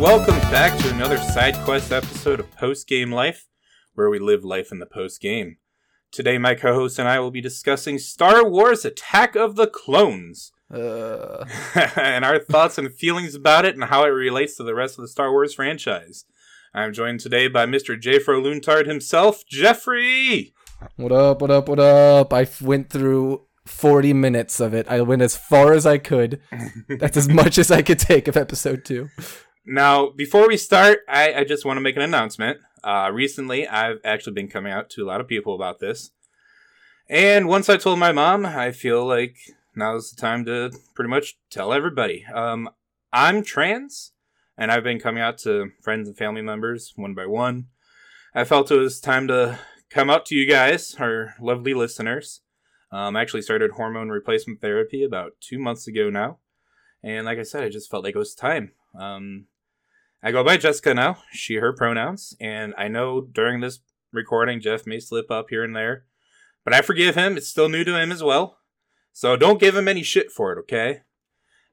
Welcome back to another side quest episode of Post Game Life, where we live life in the post game. Today, my co-host and I will be discussing Star Wars: Attack of the Clones, Uh, and our thoughts and feelings about it, and how it relates to the rest of the Star Wars franchise. I'm joined today by Mr. Jafro Luntard himself, Jeffrey. what up? What up? What up? I went through 40 minutes of it. I went as far as I could. That's as much as I could take of episode two. Now, before we start, I, I just want to make an announcement. Uh, recently, I've actually been coming out to a lot of people about this. And once I told my mom, I feel like now's the time to pretty much tell everybody. Um, I'm trans, and I've been coming out to friends and family members one by one. I felt it was time to come out to you guys, our lovely listeners. Um, I actually started hormone replacement therapy about two months ago now. And like I said, I just felt like it was time. Um, I go by Jessica now, she, her pronouns, and I know during this recording, Jeff may slip up here and there, but I forgive him. It's still new to him as well. So don't give him any shit for it, okay?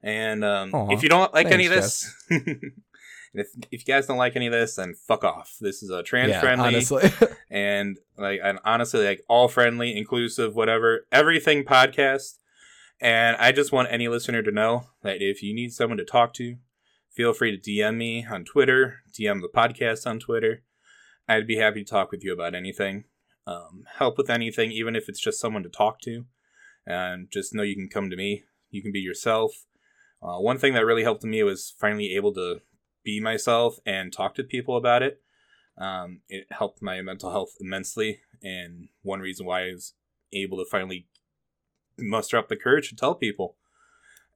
And um, if you don't like any of Thanks, this, if, if you guys don't like any of this, then fuck off. This is a trans yeah, friendly honestly. and like and honestly like all friendly inclusive whatever everything podcast and i just want any listener to know that if you need someone to talk to feel free to dm me on twitter dm the podcast on twitter. I'd be happy to talk with you about anything um, help with anything even if it's just someone to talk to. And just know you can come to me. You can be yourself. Uh, one thing that really helped me was finally able to be myself and talk to people about it. Um, it helped my mental health immensely, and one reason why I was able to finally muster up the courage to tell people.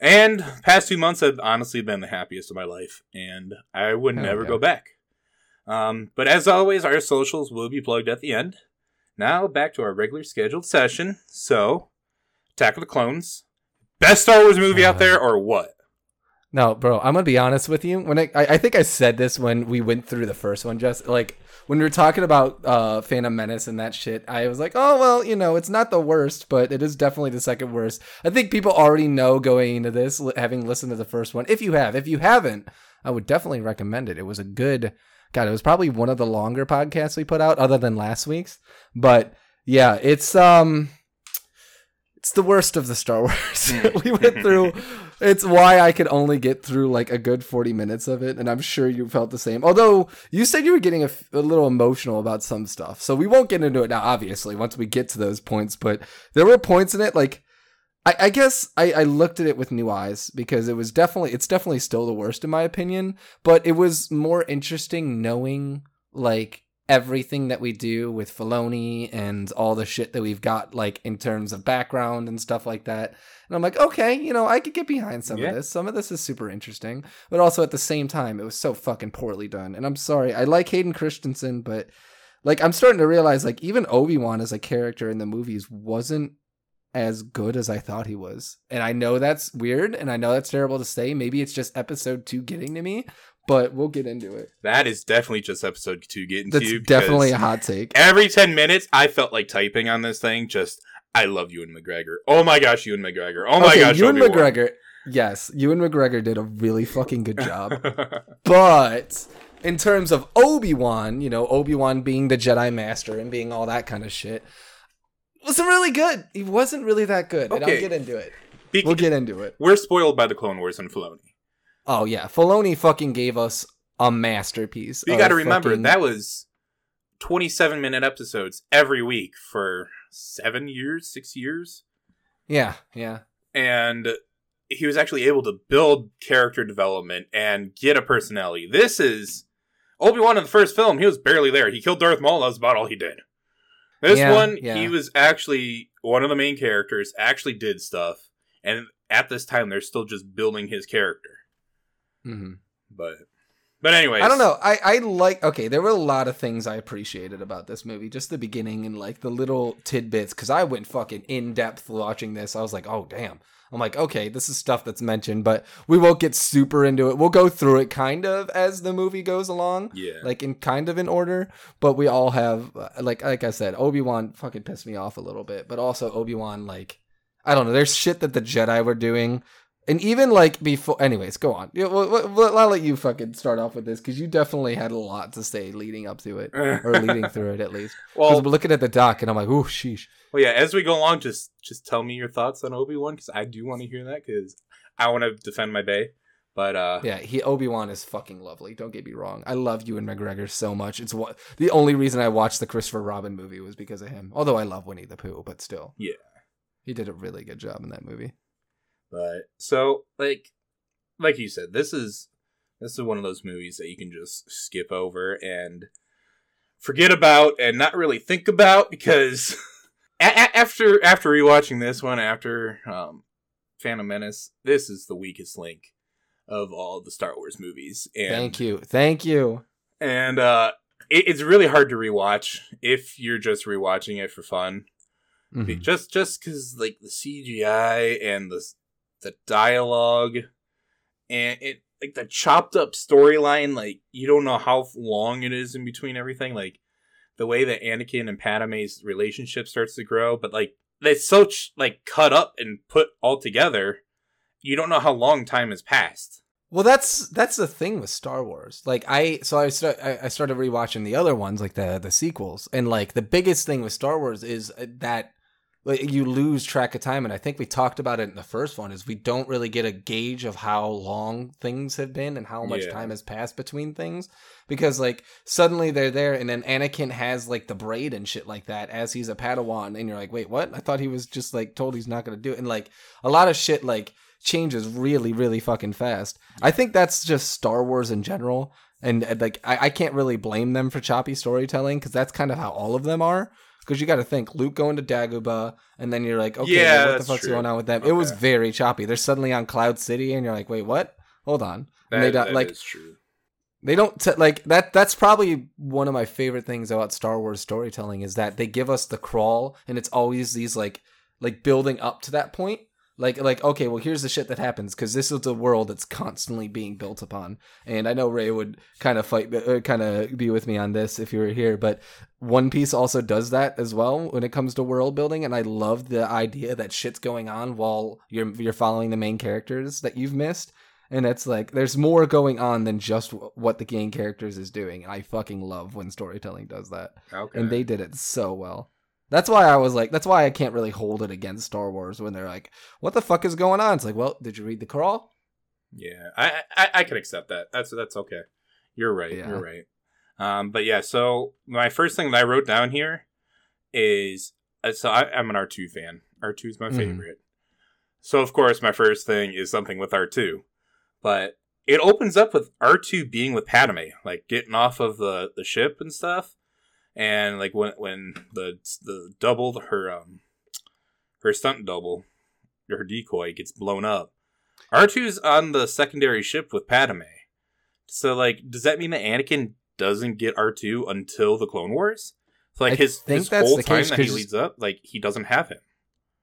And past two months have honestly been the happiest of my life, and I would Hell never yeah. go back. Um, but as always, our socials will be plugged at the end. Now back to our regular scheduled session. So, Attack of the Clones, best Star Wars movie out Uh. there, or what? No, bro, I'm gonna be honest with you. When I, I, I think I said this when we went through the first one, just like when we were talking about uh Phantom Menace and that shit, I was like, oh well, you know, it's not the worst, but it is definitely the second worst. I think people already know going into this, having listened to the first one. If you have, if you haven't, I would definitely recommend it. It was a good, God, it was probably one of the longer podcasts we put out, other than last week's. But yeah, it's um, it's the worst of the Star Wars. we went through. It's why I could only get through like a good 40 minutes of it, and I'm sure you felt the same. Although you said you were getting a, little emotional about some stuff, so we won't get into it now. Obviously, once we get to those points, but there were points in it like. I, I guess I, I looked at it with new eyes because it was definitely it's definitely still the worst in my opinion, but it was more interesting knowing like everything that we do with Filoni and all the shit that we've got like in terms of background and stuff like that. And I'm like, okay, you know, I could get behind some Yeah. of this. Some of this is super interesting, but also at the same time, it was so fucking poorly done. And I'm sorry, I like Hayden Christensen, but like I'm starting to realize like even Obi Wan as a character in the movies wasn't as good as I thought he was. And I know that's weird, and I know that's terrible to say. Maybe it's just episode two getting to me, but we'll get into it. That is definitely just episode two getting to That's you. definitely a hot take. every 10 minutes i felt like typing on this thing just i love ewan mcgregor oh my gosh ewan mcgregor oh my okay, gosh Ewan Obi-Wan. McGregor. Yes, Ewan McGregor did a really fucking good job. but in terms of Obi Wan, you know, Obi Wan being the Jedi Master and being all that kind of shit, wasn't really good. He wasn't really that good. And I'll Okay. get into it. Bec- We'll get into it. we're spoiled by the clone wars and Filoni. Oh yeah, Filoni fucking gave us a masterpiece. you got to remember fucking- that was 27 minute episodes every week for seven years six years Yeah, yeah. and he was actually able to build character development and get a personality this is obi-wan in the first film he was barely there he killed darth maul that was about all he did this Yeah, one yeah. he was actually one of the main characters actually did stuff and at this time they're still just building his character hmm but but anyways I don't know. I I like. Okay, there were a lot of things I appreciated about this movie. Just the beginning and like the little tidbits. Because I went fucking in depth watching this. I was like, oh damn. I'm like, okay, this is stuff that's mentioned, but we won't get super into it. We'll go through it kind of as the movie goes along. yeah like in kind of in order but we all have uh, like like i said obi-wan fucking pissed me off a little bit but also obi-wan like i don't know there's shit that the jedi were doing And even like before, anyways, go on. Yeah, well, well, well, I'll let you fucking start off with this because you definitely had a lot to say leading up to it or leading through it at least. Well, we're looking at the doc and I'm like, ooh, sheesh. well, yeah. As we go along, just just tell me your thoughts on Obi Wan because I do want to hear that because I want to defend my bay. But uh, Yeah, he Obi Wan is fucking lovely. Don't get me wrong. I love Ewan McGregor so much. It's what the only reason I watched the Christopher Robin movie was because of him. Although I love Winnie the Pooh, but still, Yeah. he did a really good job in that movie. But so like like you said, this is this is one of those movies that you can just skip over and forget about and not really think about because a- a- after after rewatching this one after um Phantom Menace, this is the weakest link of all the Star Wars movies. And Thank you, thank you. and uh it, it's really hard to rewatch if you're just rewatching it for fun. Mhm. just just because like the CGI and the the dialogue and it like the chopped up storyline, like you don't know how long it is in between everything. Like the way that Anakin and Padme's relationship starts to grow, but like it's so like cut up and put all together, you don't know how long time has passed. Well, that's that's the thing with Star Wars. Like I, so I start, I I started rewatching the other ones, like the the sequels, and like the biggest thing with Star Wars is uh, that like you lose track of time. And I think we talked about it in the first one. Is we don't really get a gauge of how long things have been and how much Yeah. time has passed between things, because like suddenly they're there, and then Anakin has like the braid and shit like that as he's a Padawan, and you're like, wait, what? I thought he was just like told he's not gonna do it, and like a lot of shit like changes really, really fucking fast. I think that's just Star Wars in general. And uh, like, I, I can't really blame them for choppy storytelling because that's kind of how all of them are. Because you got to think Luke going to Dagobah, and then you're like, okay, Yeah, well, what the fuck's true. going on with them? It was very choppy. They're suddenly on Cloud City, and you're like, wait, what? Hold on. And they don't that like is true. they don't t- like that that's probably one of my favorite things about star wars storytelling is that they give us the crawl and it's always these like like building up to that point like like okay well here's the shit that happens because this is a world that's constantly being built upon and i know ray would kind of fight uh, kind of be with me on this if you were here but one piece also does that as well when it comes to world building and i love the idea that shit's going on while you're you're following the main characters that you've missed and it's like there's more going on than just w- what the game characters is doing. And I fucking love when storytelling does that, Okay. and they did it so well. That's why I was like, that's why I can't really hold it against Star Wars when they're like, "What the fuck is going on?" It's like, well, did you read the crawl? Yeah, I, I I can accept that. That's that's okay. You're right. Yeah. You're right. Um, but yeah, so my first thing that I wrote down here is uh, so I, I'm an R2 fan. R2 is my Mhm. favorite. So of course, my first thing is something with R2, but it opens up with R2 being with Padme, like getting off of the the ship and stuff, and like when when the the double her um her stunt double her decoy gets blown up. R2's on the secondary ship with Padme. So like does that mean that Anakin doesn't get R2 until the Clone Wars? So like I his, think his that's whole the time case, that he leads up, like he doesn't have him.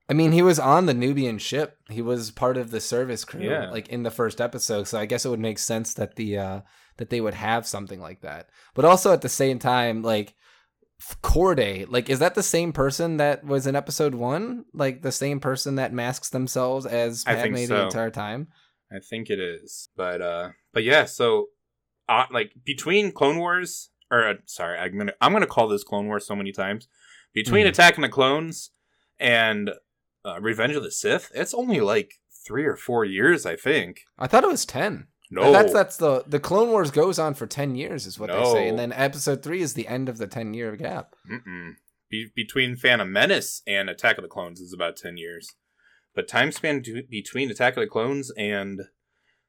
I mean, he was on the Nubian ship. He was part of the service crew, Yeah. like in the first episode. So I guess it would make sense that the uh that they would have something like that. But also at the same time, like Cordé, like is that the same person that was in episode one? Like the same person that masks themselves as Padme the entire time? I think it is. But uh but yeah, so uh, like between Clone Wars or uh, sorry, I'm to I'm to call this Clone Wars so many times. Between Mhm. Attack of the Clones and uh, Revenge of the Sith, it's only like 3 or 4 years, I think. I thought it was ten. No. That's that's the the Clone Wars goes on for ten years, is what they say, and then episode three is the end of the ten year gap. Mm-mm. Be- between Phantom Menace and Attack of the Clones is about 10 years. But time span to- between Attack of the Clones and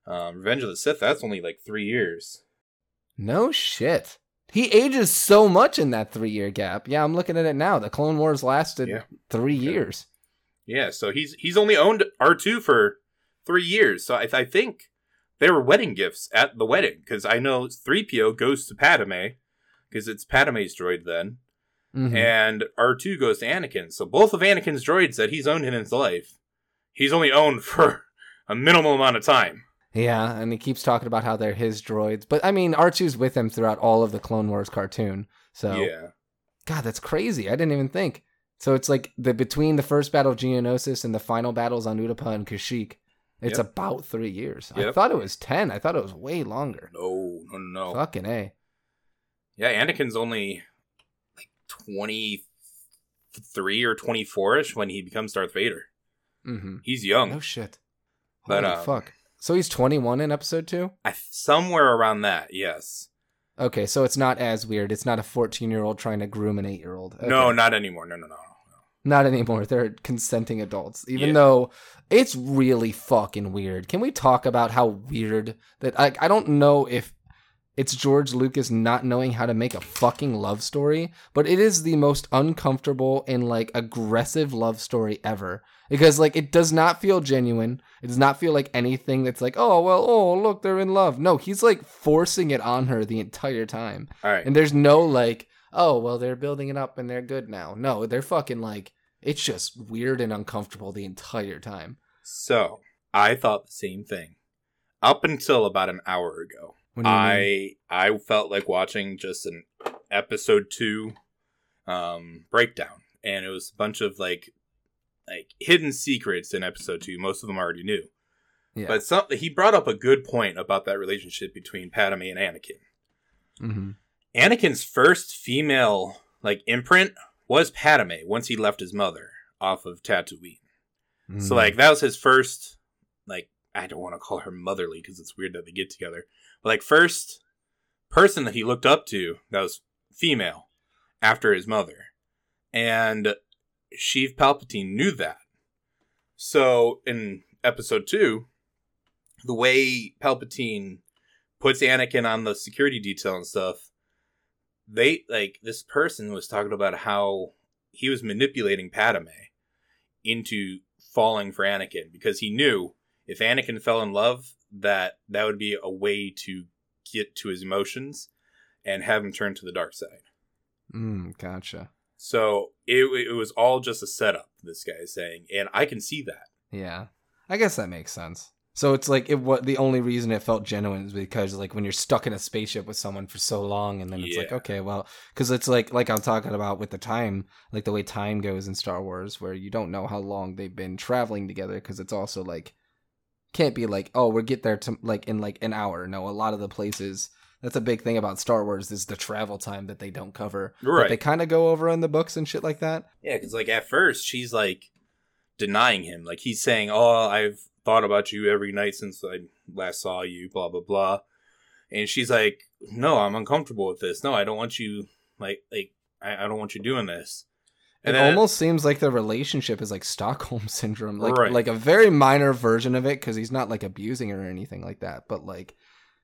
um, Revenge of the Sith, that's only like 3 years. No shit. He ages so much in that three year gap. Yeah, I'm looking at it now. The Clone Wars lasted Yeah. three Yeah. years. Yeah, so he's he's only owned R2 for 3 years. So I, I think they were wedding gifts at the wedding because I know 3PO goes to Padme because it's Padme's droid then. Mhm. and R2 goes to Anakin. So both of Anakin's droids that he's owned in his life, he's only owned for a minimal amount of time. Yeah, and he keeps talking about how they're his droids. But I mean, R2's with him throughout all of the Clone Wars cartoon. So, Yeah. God, that's crazy. I didn't even think. So it's like the between the first battle of Geonosis and the final battles on Utapau and Kashyyyk, It's Yep. about three years. I thought it was ten. I thought it was way longer. No, no, no. Fucking a. Yeah, Anakin's only like twenty three or twenty four ish when he becomes Darth Vader. Mm-hmm. He's young. No shit. But, Holy um, fuck. So he's 21 in episode two. I, somewhere around that, yes. Okay, so it's not as weird. It's not a 14 year old trying to groom an eight year old. No, not anymore. No, no, no. Not anymore. They're consenting adults, even Yeah. though it's really fucking weird. Can we talk about how weird that? I I don't know if it's George Lucas not knowing how to make a fucking love story, but it is the most uncomfortable and like aggressive love story ever. Because like it does not feel genuine. It does not feel like anything that's like, oh well, oh look, they're in love. No, he's like forcing it on her the entire time. All right. And there's no like, oh, well, they're building it up and they're good now. No, they're fucking like, it's just weird and uncomfortable the entire time. So I thought the same thing up until about an hour ago. You mean? I I felt like watching just an episode two um breakdown, and it was a bunch of like like hidden secrets in episode two. Most of them I already knew, yeah. but some, he brought up a good point about that relationship between Padme and Anakin. Mhm. Anakin's first female like imprint was Padme once he left his mother off of Tatooine. So Mhm. like that was his first like I don't want to call her motherly because it's weird that they get together. But like first person that he looked up to that was female after his mother. And Sheev Palpatine knew that. So in episode 2, the way Palpatine puts Anakin on the security detail and stuff, they like this person was talking about how he was manipulating Padme into falling for Anakin because he knew if Anakin fell in love, that that would be a way to get to his emotions and have him turn to the dark side. Mm, gotcha. So it it was all just a setup. This guy is saying, and I can see that. Yeah. I guess that makes sense. So it's like it what the only reason it felt genuine is because like when you're stuck in a spaceship with someone for so long and then it's like okay well because it's like like I'm talking about with the time like the way time goes in Star Wars where you don't know how long they've been traveling together because it's also like can't be like oh we'll get there to like in like an hour no a lot of the places that's a big thing about Star Wars is the travel time that they don't cover but Right. they kind of go over in the books and shit like that Yeah, because like at first she's like denying him. Like he's saying, "Oh, I've thought about you every night since I last saw you." Blah blah blah. And she's like, "No, I'm uncomfortable with this. No, I don't want you. Like like I, I don't want you doing this." it then- almost seems like the relationship is like Stockholm syndrome, like Right. like a very minor version of it because he's not like abusing her or anything like that, but like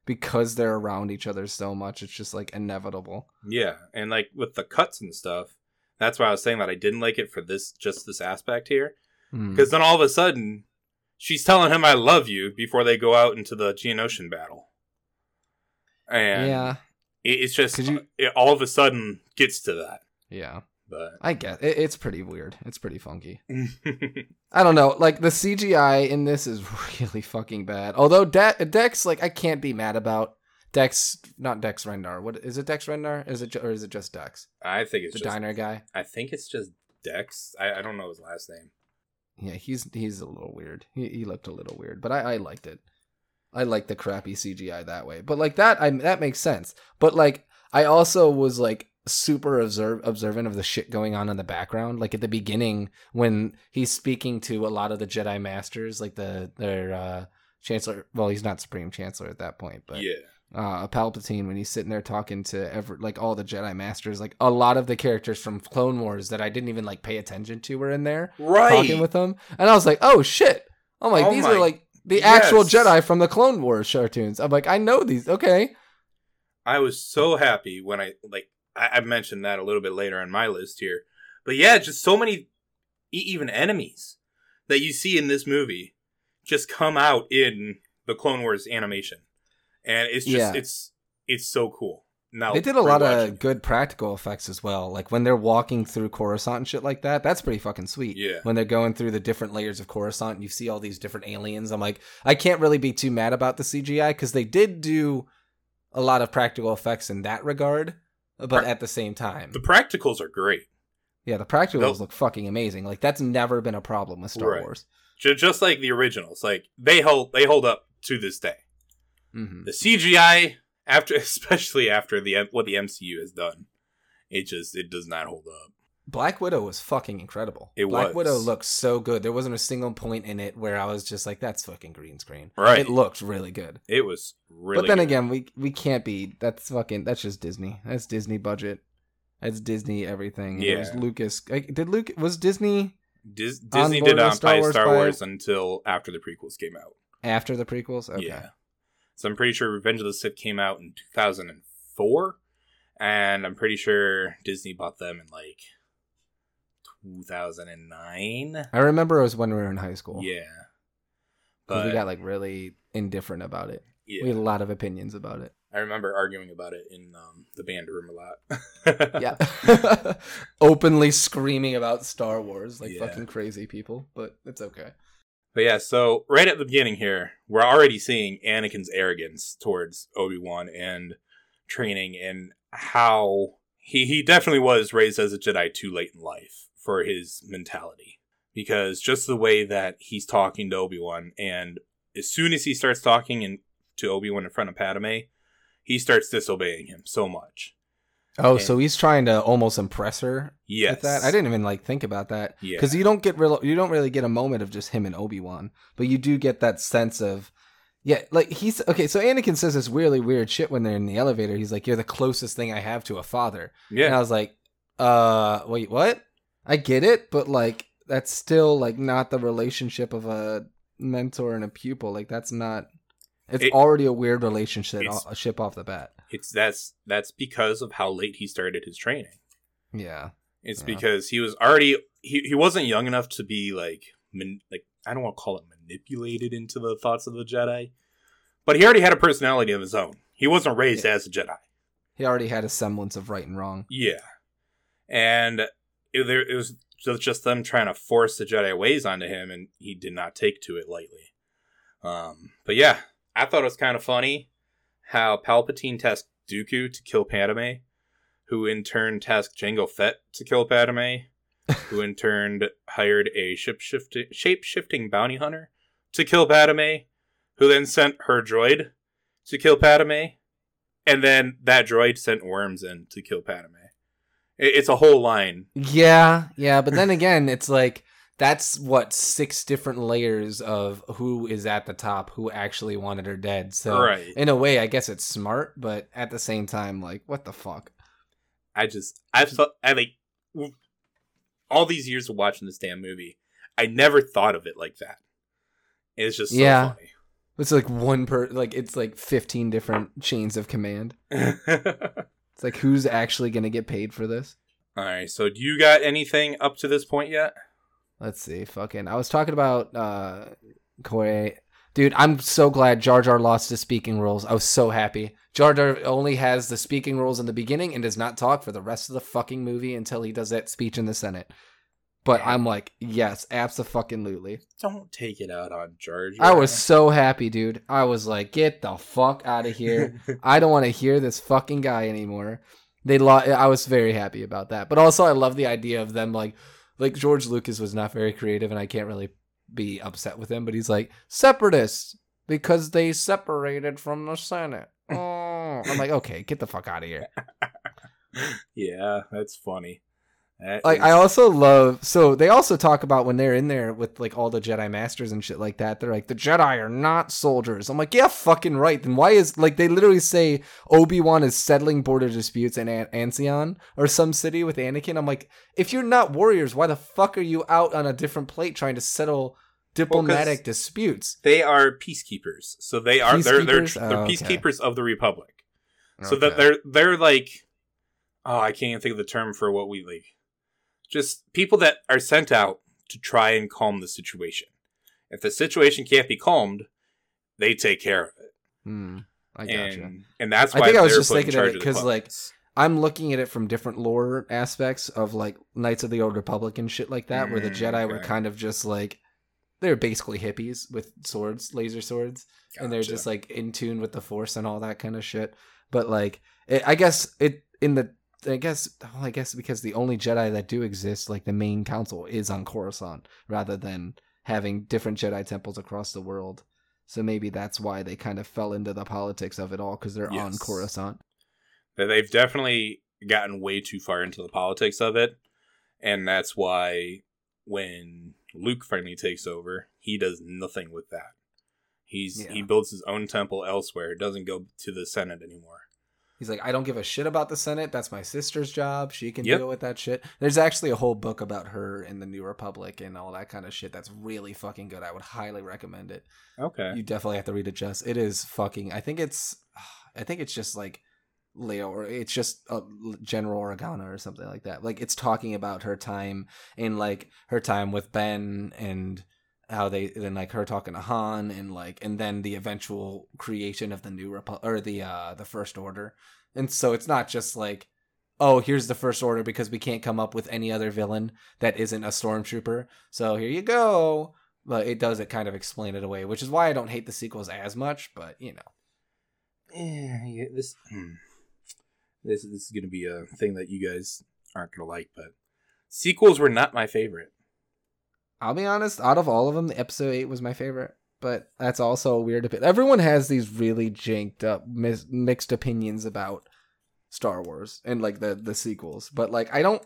because they're around each other so much, it's just like inevitable. Yeah, and like with the cuts and stuff, that's why I was saying that I didn't like it for this just this aspect here. Hmm. Because then all of a sudden, she's telling him "I love you" before they go out into the Geonosian battle, and yeah, it, it's just you- uh, it all of a sudden gets to that. yeah, But I get it. It's pretty weird. It's pretty funky. I don't know. Like the CGI in this is really fucking bad. Although De- Dex, like I can't be mad about Dex, not Dex Rendar. What is it? Dex Rendar? Is it ju- or is it just Dex, I think it's the just diner guy? I think it's just Dex. I, I don't know his last name. Yeah, he's he's a little weird. He he looked a little weird, but I I liked it. I like the crappy CGI that way. But like that I that makes sense. But like I also was like super observe, observant of the shit going on in the background. Like at the beginning when he's speaking to a lot of the Jedi masters, like the their uh chancellor, well, he's not supreme chancellor at that point, but yeah, uh Palpatine when he's sitting there talking to ever like all the Jedi masters, like a lot of the characters from Clone Wars that I didn't even like pay attention to were in there right. talking with them, and I was like, "Oh shit!" I'm like, Oh "These my- are like the actual. Jedi from the Clone Wars cartoons." I'm like, "I know these." Okay, I was so happy when I like I, I mentioned that a little bit later on my list here, but yeah, just so many e- even enemies that you see in this movie just come out in the Clone Wars animation, and it's just Yeah. it's it's so cool. Now they did a lot of good practical effects as well. Like when they're walking through Coruscant and shit like that. That's pretty fucking sweet. Yeah. When they're going through the different layers of Coruscant, and you see all these different aliens. I'm like, I can't really be too mad about the CGI because they did do a lot of practical effects in that regard. But Pra- at the same time, the practicals are great. yeah, the practicals Nope. look fucking amazing. Like that's never been a problem with Star Right. Wars. Just like the originals, like they hold they hold up to this day. Hmm The CGI after, especially after the what the MCU has done, it just it does not hold up. Black Widow was fucking incredible. It Black was. Widow looked so good. There wasn't a single point in it where I was just like, "That's fucking green screen." Right. It looked really good. It was really. but then good. again, we we can't be. That's fucking. That's just Disney. That's Disney budget. That's Disney everything. It was Yeah. Lucas. like, Did Luke was Disney Dis- Disney did not Star buy Wars Star by- Wars until after the prequels came out. after the prequels? Okay. Yeah. So I'm pretty sure Revenge of the Sith came out in 2004, and I'm pretty sure Disney bought them in like 2009. I remember it was when we were in high school. Yeah. But we got like really indifferent about it. yeah, We had a lot of opinions about it. I remember arguing about it in um, the band room a lot. Yeah. Openly screaming about Star Wars like Yeah. fucking crazy people, but it's okay. But yeah, so right at the beginning here, we're already seeing Anakin's arrogance towards Obi Wan and training, and how he he definitely was raised as a Jedi too late in life for his mentality. Because just the way that he's talking to Obi Wan, and as soon as he starts talking in, to Obi Wan in front of Padme, he starts disobeying him so much. Oh, And- so he's trying to almost impress her Yes, with that. I didn't even like think about that Yeah, because you don't get real. You don't really get a moment of just him and Obi Wan, but you do get that sense of. Yeah, like he's okay. So Anakin says this really weird shit when they're in the elevator. He's like, "You're the closest thing I have to a father," Yeah. and I was like, "Uh, wait, what?" I get it, but like that's still like not the relationship of a mentor and a pupil. Like that's not. It's It- already a weird relationship. A ship off the bat. It's that's that's because of how late he started his training. Yeah. It's Yeah. because he was already he, he wasn't young enough to be like man, like I don't want to call it manipulated into the thoughts of the Jedi, but he already had a personality of his own. He wasn't raised Yeah. as a Jedi. He already had a semblance of right and wrong. Yeah, and it, there, it was just, just them trying to force the Jedi ways onto him, and he did not take to it lightly. Um, but yeah, I thought it was kind of funny how Palpatine tasked Dooku to kill Padme, who in turn tasked Jango Fett to kill Padme, who in turn hired a shape shifting bounty hunter to kill Padme, who then sent her droid to kill Padme, and then that droid sent worms in to kill Padme. It's a whole line. Yeah, yeah, but then again, it's like that's what six different layers of who is at the top, who actually wanted her dead. So Right. in a way, I guess it's smart, but at the same time, like, what the fuck? I just I've I like all these years of watching this damn movie, I never thought of it like that. It's just so Yeah. It's like one per, like it's like fifteen different chains of command. It's like who's actually gonna get paid for this? all right, so do you got anything up to this point yet? Let's see. Fucking. I was talking about uh Corey. Dude, I'm so glad Jar Jar lost his speaking roles. I was so happy. Jar Jar only has the speaking roles in the beginning and does not talk for the rest of the fucking movie until he does that speech in the Senate. But I'm like, yes, absolutely. Don't take it out on Jar Jar. I was so happy, dude. I was like, get the fuck out of here. I don't want to hear this fucking guy anymore. They lo- I was very happy about that. But also I love the idea of them like like George Lucas was not very creative and I can't really be upset with him, but he's like separatists because they separated from the Senate. Oh, I'm like, okay, get the fuck out of here. yeah, that's funny. That Like is- I also love so they also talk about when they're in there with like all the Jedi masters and shit like that. They're like the Jedi are not soldiers. I'm like, yeah, fucking right. Then why is like they literally say Obi Wan is settling border disputes in An- Ansion or some city with Anakin. I'm like, if you're not warriors, why the fuck are you out on a different plate trying to settle diplomatic disputes? they are peacekeepers, so they are they're they're, Peacekeepers? they're Oh, okay. peacekeepers of the Republic. So that they're they're like, oh, I can't even think of the term for what we like. Just people that are sent out to try and calm the situation. If the situation can't be calmed, they take care of it. Hmm, I gotcha. and and that's I why think I was just thinking of it the 'cause, like. I'm looking at it from different lore aspects of like Knights of the Old Republic and shit like that, where the Mm, Jedi were kind of just like they're basically hippies with swords, laser swords, and they're just like in tune with the Force and all that kind of shit. But like, it, I guess it in the I guess well, I guess because the only Jedi that do exist, like the main council, is on Coruscant rather than having different Jedi temples across the world. So maybe that's why they kind of fell into the politics of it all because they're on Coruscant. they've definitely gotten way too far into the politics of it and that's why when luke finally takes over he does nothing with that he's Yeah. he builds his own temple elsewhere doesn't go to the senate anymore He's like, I don't give a shit about the Senate. That's my sister's job. She can Yep. deal with that shit. There's actually a whole book about her in the New Republic and all that kind of shit. That's really fucking good. I would highly recommend it. okay You definitely have to read it, Jess. It is fucking. I think it's. I think it's just like Leo, or it's just uh, General Organa or something like that. Like it's talking about her time in like her time with Ben and how they then like her talking to Han and like and then the eventual creation of the new Repu- or the uh the First Order. And so it's not just like oh, here's the first order because we can't come up with any other villain that isn't a stormtrooper. So here you go. But it does it kind of explain it away, which is why I don't hate the sequels as much. But you know, Eh, yeah, this hmm. this this is gonna be a thing that you guys aren't gonna like but sequels were not my favorite I'll be honest. Out of all of them, the episode eight was my favorite. But that's also a weird opinion. Everyone has these really janked up, mis- mixed opinions about Star Wars and like the the sequels. But like, I don't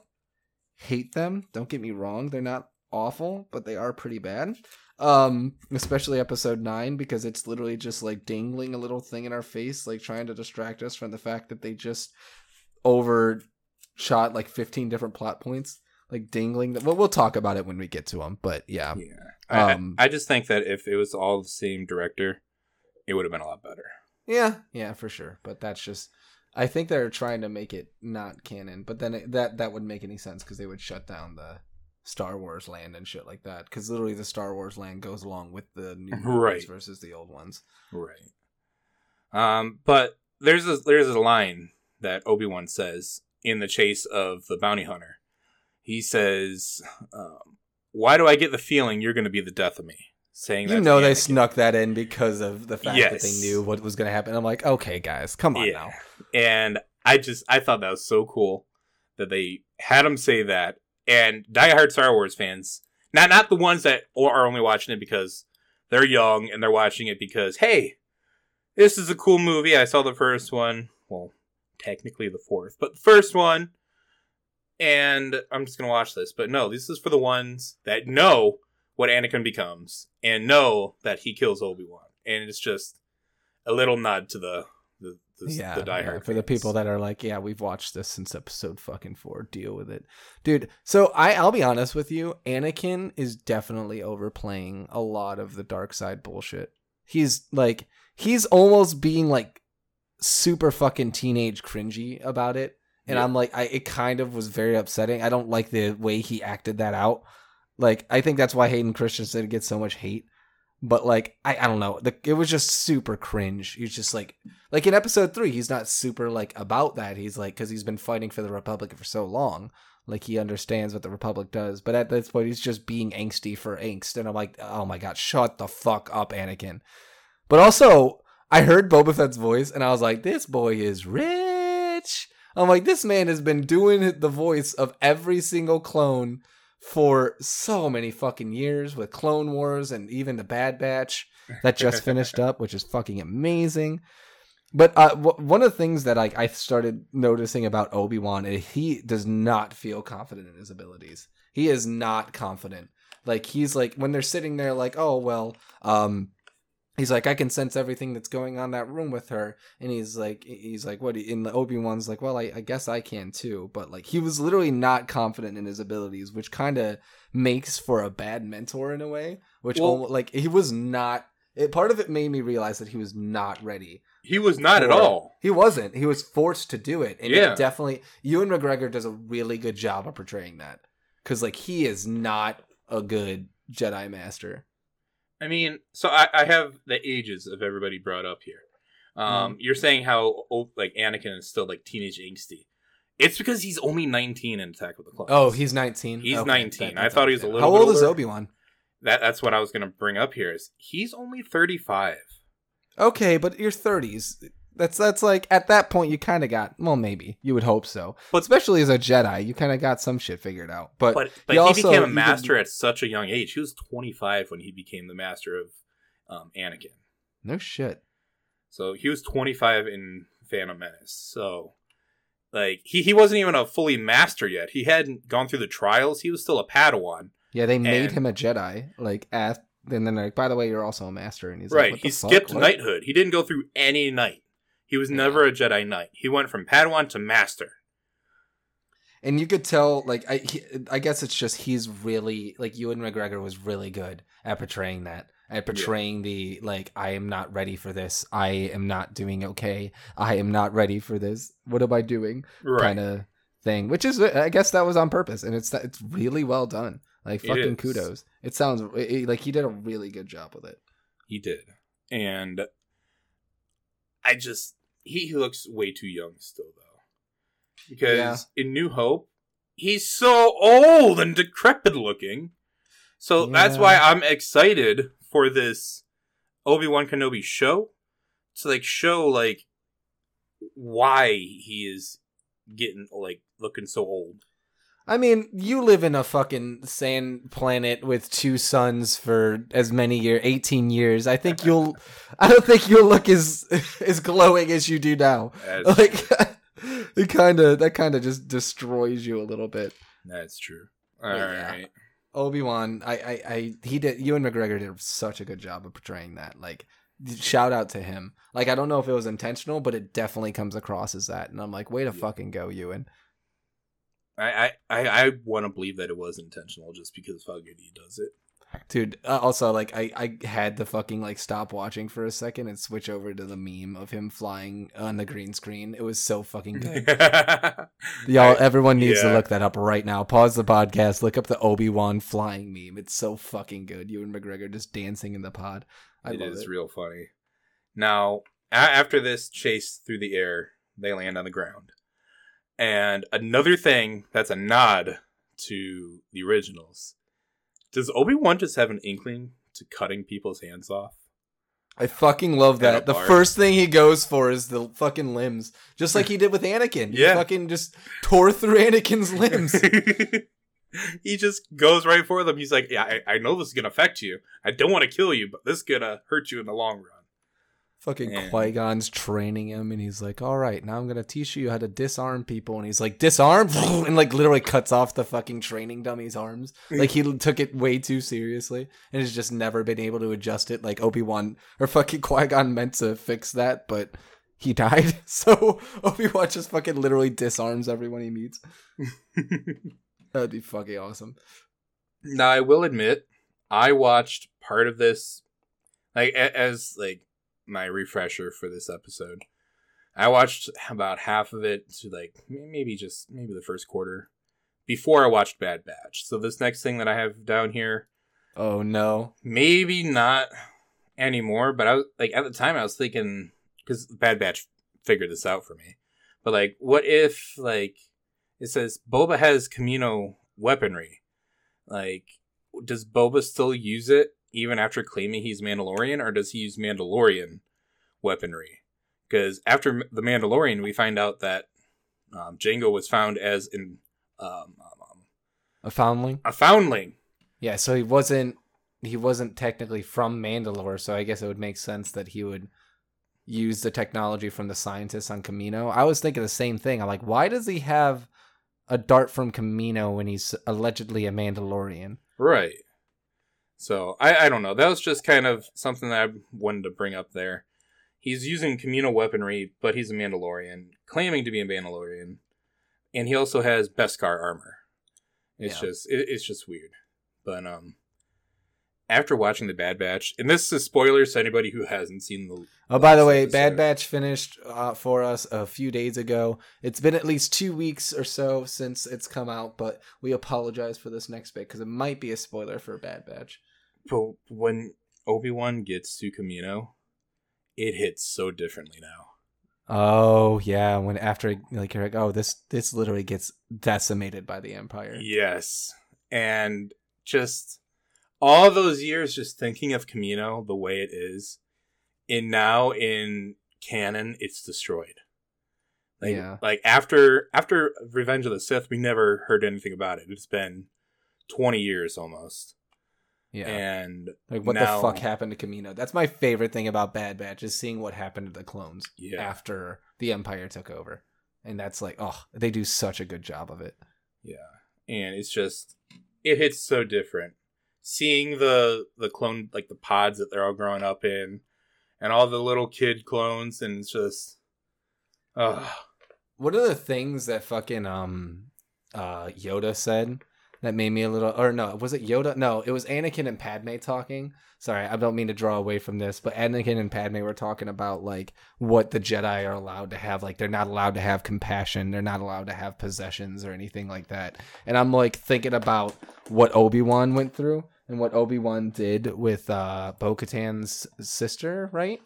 hate them. Don't get me wrong; they're not awful, but they are pretty bad. Um, especially episode nine because it's literally just like dangling a little thing in our face, like trying to distract us from the fact that they just overshot like fifteen different plot points, like dangling. Well, we'll talk about it when we get to them. But yeah, yeah I, Um, I, I just think that if it was all the same director it would have been a lot better yeah, yeah, for sure. But that's just. I think they're trying to make it not canon, but then it, that that wouldn't make any sense because they would shut down the Star Wars land and shit like that. Because literally, the Star Wars land goes along with the new Right. versus the old ones. Right. Um, but there's a there's a line that Obi Wan says in the chase of the bounty hunter. He says, um, "Why do I get the feeling you're going to be the death of me?" Saying that You know, they Anakin. snuck that in because of the fact that they knew what was going to happen. I'm like, okay, guys, come on Yeah. now. and I just I thought that was so cool that they had him say that. And diehard Star Wars fans, not not the ones that are only watching it because they're young and they're watching it because hey, this is a cool movie. I saw the first one. Well, technically the fourth, but the first one. And I'm just gonna watch this. But no, this is for the ones that know what Anakin becomes and know that he kills Obi Wan. And it's just a little nod to the the, the, yeah, the diehard yeah, for the people that are like, yeah, we've watched this since episode fucking four. Deal with it, dude. So I, I'll be honest with you. Anakin is definitely overplaying a lot of the dark side bullshit. He's like, he's almost being like super fucking teenage cringy about it, and Yeah. I'm like, I it kind of was very upsetting. I don't like the way he acted that out. Like, I think that's why Hayden Christensen gets so much hate. But like, I, I don't know. The, it was just super cringe. He's just like, like in episode three, he's not super like about that. He's like, because he's been fighting for the Republic for so long, like he understands what the Republic does. But at this point, he's just being angsty for angst, and I'm like, oh my god, shut the fuck up, Anakin. But also, I heard Boba Fett's voice, and I was like, this boy is rich. I'm like, this man has been doing the voice of every single clone for so many fucking years with Clone Wars and even the Bad Batch that just finished up, which is fucking amazing. But uh, w- one of the things that I, I started noticing about Obi Wan is he does not feel confident in his abilities. He is not confident. Like he's like when they're sitting there, like, oh well, um, he's like, I can sense everything that's going on in that room with her, and he's like, he's like, what? In the Obi Wan's like, well, I, I guess I can too, but like he was literally not confident in his abilities, which kind of makes for a bad mentor in a way. Which Well- almo- like he was not. It, part of it made me realize that he was not ready He was not at all. He wasn't. He was forced to do it, and Yeah. it definitely. Ewan McGregor does a really good job of portraying that because like he is not a good Jedi Master. I mean, so I, I have the ages of everybody brought up here. Um, You're saying how oh, like Anakin is still like teenage angsty. It's because he's only 19 in Attack of the Clones. Oh, he's nineteen. He's Okay, 19. I thought he was a little How old is. Obi Wan? that that's what I was gonna bring up here. Is he's only 35? Okay, but your thirties. That's that's like at that point you kind of got well maybe you would hope so, But- especially as a Jedi you kind of got some shit figured out. But, But but he also- became a master did- at such a young age. He was 25 when he became the master of um, Anakin. no shit. So he was 25 in Phantom Menace. So like he he wasn't even a fully master yet. He hadn't gone through the trials. He was still a Padawan. Yeah, they made And- him a Jedi. Like at and then like by the way you're also a master and he's like, right. what He fuck? skipped What? knighthood. He didn't go through any knight. He was Yeah. never a Jedi Knight. He went from Padawan to master. And you could tell, like, I, he, I guess it's just he's really like Ewan McGregor was really good at portraying that, at portraying the like, I am not ready for this. I am not doing okay. I am not ready for this. What am I doing? Right. Kind of thing. Which is, I guess that was on purpose, and it's it's really well done. Like fucking is. kudos. It sounds it- it- like he did a really good job with it. He did. And I just he looks way too young still though. Because Yeah. in New Hope, he's so old and decrepit looking. So that's why I'm excited for this Obi-Wan Kenobi show to like show like why he is getting like looking so old. I mean, you live in a fucking sand planet with two suns for as many year, eighteen years. I think you'll. I don't think you'll look as as glowing as you do now. That's, Like, it kind of that kind of just destroys you a little bit. that's true. All Yeah. right. Obi Wan, I, I, I, he did. Ewan McGregor did such a good job of portraying that. Like, shout out to him. Like, I don't know if it was intentional, but it definitely comes across as that. And I'm like, way to Yeah. fucking go, Ewan. I I, I, want to believe that it was intentional just because of how good he does it. Dude, uh, also like I I had to fucking like stop watching for a second and switch over to the meme of him flying on the green screen. It was so fucking good. Y'all, everyone needs to look that up right now. Pause the podcast, look up the Obi Wan flying meme. It's so fucking good. Ewan McGregor just dancing in the pod. I it is it. real funny. Now, a- after this chase through the air, they land on the ground. And another thing that's a nod to the originals. Does Obi Wan just have an inkling to cutting people's hands off? I fucking love that. The first thing he goes for is the fucking limbs, just like he did with Anakin. He Yeah. fucking just tore through Anakin's limbs. he just goes right for them. He's like, "Yeah, I, I know this is gonna affect you. I don't want to kill you, but this is gonna hurt you in the long run." Fucking And- Qui Gon's training him, and he's like, "All right, now I'm gonna teach you how to disarm people." And he's like, "Disarm," and like literally cuts off the fucking training dummy's arms. Like he took it way too seriously, and has just never been able to adjust it. Like Obi Wan or fucking Qui Gon meant to fix that, but he died. So Obi Wan just fucking literally disarms everyone he meets. That'd be fucking awesome. Now I will admit, I watched part of this, like as like my refresher for this episode. I watched about half of it to like maybe just maybe the first quarter before I watched Bad Batch. So this next thing that I have down here, Oh no. maybe not anymore. But I was like at the time I was thinking because Bad Batch figured this out for me. But like, what if like it says Boba has Kamino weaponry? Like, does Boba still use it even after claiming he's Mandalorian, or does he use Mandalorian weaponry? Because after the Mandalorian, we find out that um, Jango was found as in um, um, um, A foundling? a foundling. Yeah, so he wasn't he wasn't technically from Mandalore, so I guess it would make sense that he would use the technology from the scientists on Kamino. I was thinking the same thing. I'm like, why does he have a dart from Kamino when he's allegedly a Mandalorian? Right. So I, I don't know. That was just kind of something that I wanted to bring up there. He's using communal weaponry, but he's a Mandalorian, claiming to be a Mandalorian, and he also has Beskar armor. It's Yeah. just it, it's just weird. But um, after watching the Bad Batch, and this is spoilers to anybody who hasn't seen the. Oh, by the way, episode. Bad Batch finished uh, for us a few days ago. It's been at least two weeks or so since it's come out, but we apologize for this next bit because it might be a spoiler for Bad Batch. But when Obi Wan gets to Kamino, it hits so differently now. Oh yeah, when after like you're like, oh this this literally gets decimated by the Empire. Yes. And just all those years just thinking of Kamino the way it is, and now in canon, it's destroyed. Like, Yeah. like after after Revenge of the Sith, we never heard anything about it. It's been twenty years almost, Yeah. and like what now- the fuck happened to Kamino? That's my favorite thing about Bad Batch is seeing what happened to the clones Yeah. after the Empire took over. And that's like, oh, they do such a good job of it. Yeah, and it's just it hits so different. Seeing the the clone like the pods that they're all growing up in, and all the little kid clones, and it's just, uh What are the things that fucking um uh Yoda said that made me a little or no, was it Yoda? No, it was Anakin and Padme talking. Sorry, I don't mean to draw away from this, but Anakin and Padme were talking about like what the Jedi are allowed to have. Like they're not allowed to have compassion, they're not allowed to have possessions or anything like that. And I'm like thinking about what Obi-Wan went through and what Obi-Wan did with uh Bo-Katan's sister, right?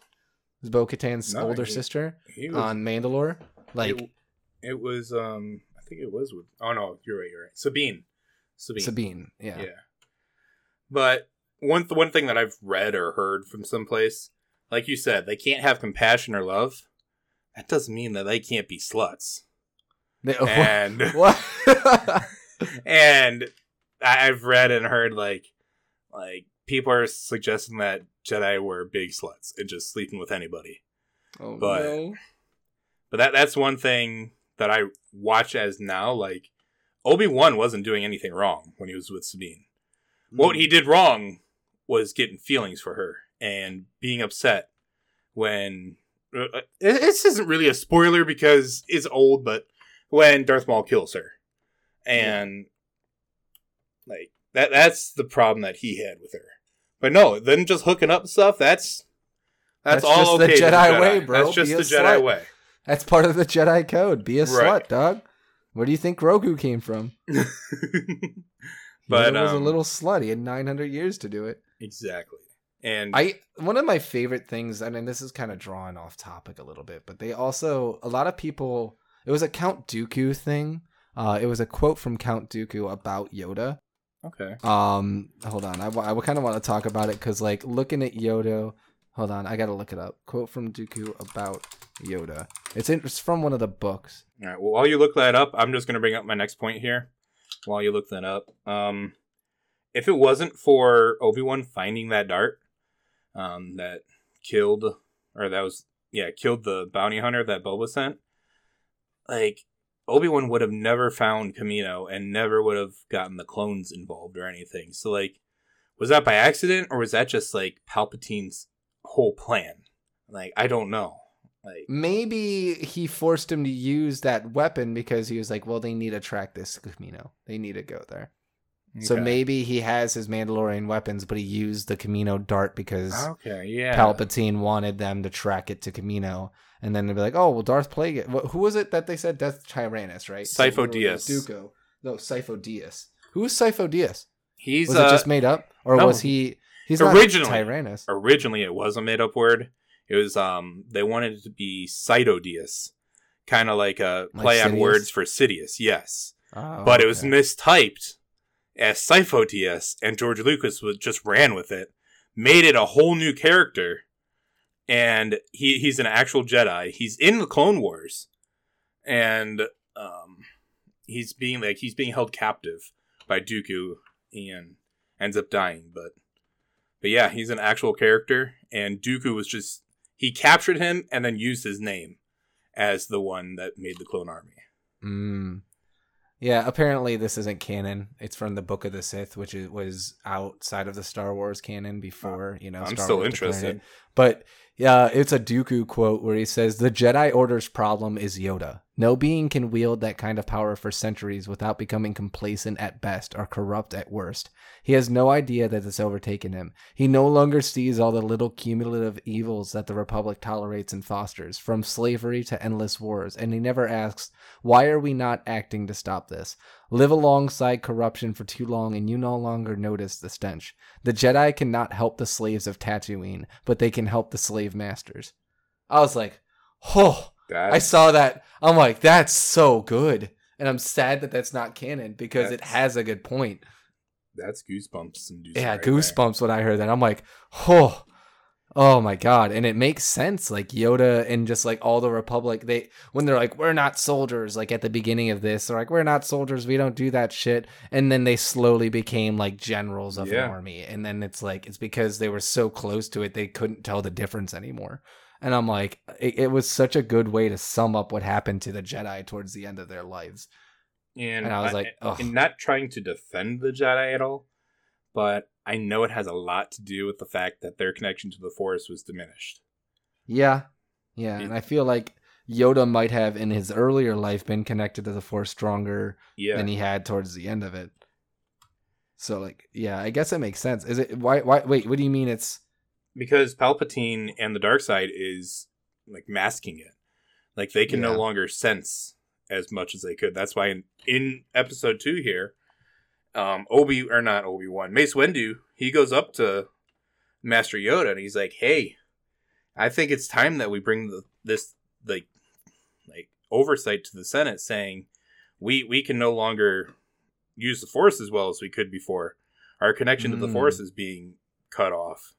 Bo-Katan's No, older he- sister he was, on Mandalore. Like it, it was um I think it was with oh no you're right you're right Sabine Sabine Sabine. Yeah. yeah. But one th- one thing that I've read or heard from someplace, like you said, they can't have compassion or love. That doesn't mean that they can't be sluts. They- And what? and I've read and heard like like people are suggesting that Jedi were big sluts and just sleeping with anybody. oh, but- no. But that that's one thing that I watch as now. Like Obi Wan wasn't doing anything wrong when he was with Sabine. What he did wrong was getting feelings for her and being upset when uh, this isn't really a spoiler because it's old, but when Darth Maul kills her, and like that that's the problem that he had with her. But no, then just hooking up stuff that's that's, That's all just the okay. to Jedi way, bro. That's just Be the Jedi slut. way. That's part of the Jedi code. Be a Right. slut, dog. Where do you think Grogu came from? But, he was a um, little slut. He had 900 years to do it. exactly. And I one of my favorite things, I mean, this is kind of drawing off topic a little bit, but they also a lot of people. It was a Count Dooku thing. Uh, it was a quote from Count Dooku about Yoda. okay. Um, hold on. I, I kind of want to talk about it because, like, looking at Yoda. Hold on, I gotta look it up. Quote from Dooku about Yoda. It's in, it's from one of the books. All right. Well, while you look that up, I'm just going to bring up my next point here. While you look that up, um, if it wasn't for Obi Wan finding that dart, um, that killed or that was yeah killed the bounty hunter that Boba sent, like Obi Wan would have never found Kamino and never would have gotten the clones involved or anything. So like, was that by accident or was that just like Palpatine's whole plan? Like I don't know. Like Maybe he forced him to use that weapon because he was like, well, they need to track this Kamino. They need to go there. So maybe he has his Mandalorian weapons, but he used the Kamino dart because Okay, yeah. Palpatine wanted them to track it to Kamino. And then they'd be like, oh, well, Darth Plague. Who was it that they said? Darth Tyrannus, right? Sifo Dyas. Dooku. No, Sifo Dyas. Who was Sifo Dyas? He's Was uh, it just made up? Or no. was he. He's Originally. Tyrannus. originally it was a made up word. It was um they wanted it to be Cytodius. Kind of like a Like play on words for Sidious, yes. Oh, but it was mistyped as Cyphotius, and George Lucas was just ran with it, made it a whole new character, and he he's an actual Jedi. He's in the Clone Wars, and um, he's being like he's being held captive by Dooku and ends up dying. But but yeah, he's an actual character, and Dooku was just he captured him and then used his name as the one that made the clone army. Mm. Yeah, apparently this isn't canon. It's from the Book of the Sith, which is, was outside of the Star Wars canon before, you know. I'm Star still Wars interested. But yeah, it's a Dooku quote where he says, The Jedi Order's problem is Yoda. No being can wield that kind of power for centuries without becoming complacent at best or corrupt at worst. He has no idea that it's overtaken him. He no longer sees all the little cumulative evils that the Republic tolerates and fosters, from slavery to endless wars, and he never asks, Why are we not acting to stop this? Live alongside corruption for too long and you no longer notice the stench. The Jedi cannot help the slaves of Tatooine, but they can help the slave masters. I was like, oh, I saw that. I'm like, that's so good. And I'm sad that that's not canon because it has a good point. that's goosebumps. Yeah, right there. goosebumps when I heard that. I'm like, oh, Oh my god, and it makes sense. Like Yoda and just like all the Republic, they when they're like, "We're not soldiers." Like at the beginning of this, they're like, "We're not soldiers. We don't do that shit." And then they slowly became like generals of Yeah. an army. And then it's like it's because they were so close to it, they couldn't tell the difference anymore. And I'm like, it, it was such a good way to sum up what happened to the Jedi towards the end of their lives. And, And I was like, ugh. and not trying to defend the Jedi at all, but I know it has a lot to do with the fact that their connection to the Force was diminished. Yeah, yeah, and I feel like Yoda might have in his earlier life been connected to the Force stronger Yeah. than he had towards the end of it. So like, yeah, I guess it makes sense. Is it why why wait, what do you mean it's because Palpatine and the dark side is like masking it. Like they can Yeah. no longer sense as much as they could. That's why in, in episode two here, um, Obi or not Obi Wan, Mace Windu, he goes up to Master Yoda and he's like, "Hey, I think it's time that we bring the, this like like oversight to the Senate, saying we we can no longer use the Force as well as we could before. Our connection to the Mm. Force is being cut off."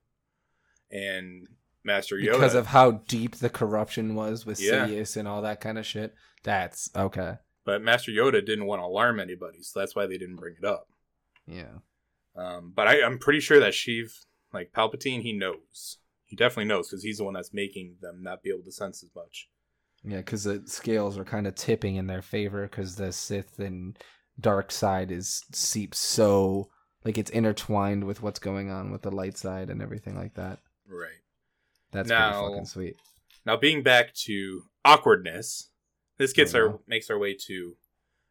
And Master Yoda, because of how deep the corruption was with Yeah. Sidious and all that kind of shit? That's okay. but Master Yoda didn't want to alarm anybody, so that's why they didn't bring it up. Yeah. Um, but I, I'm pretty sure that Sheev, like Palpatine, he knows. He definitely knows because he's the one that's making them not be able to sense as much. Yeah, because the scales are kind of tipping in their favor because the Sith and dark side is seeps so like it's intertwined with what's going on with the light side and everything like that. Right. That's Now- pretty fucking sweet. Now, being back to awkwardness, this gets you our makes our way to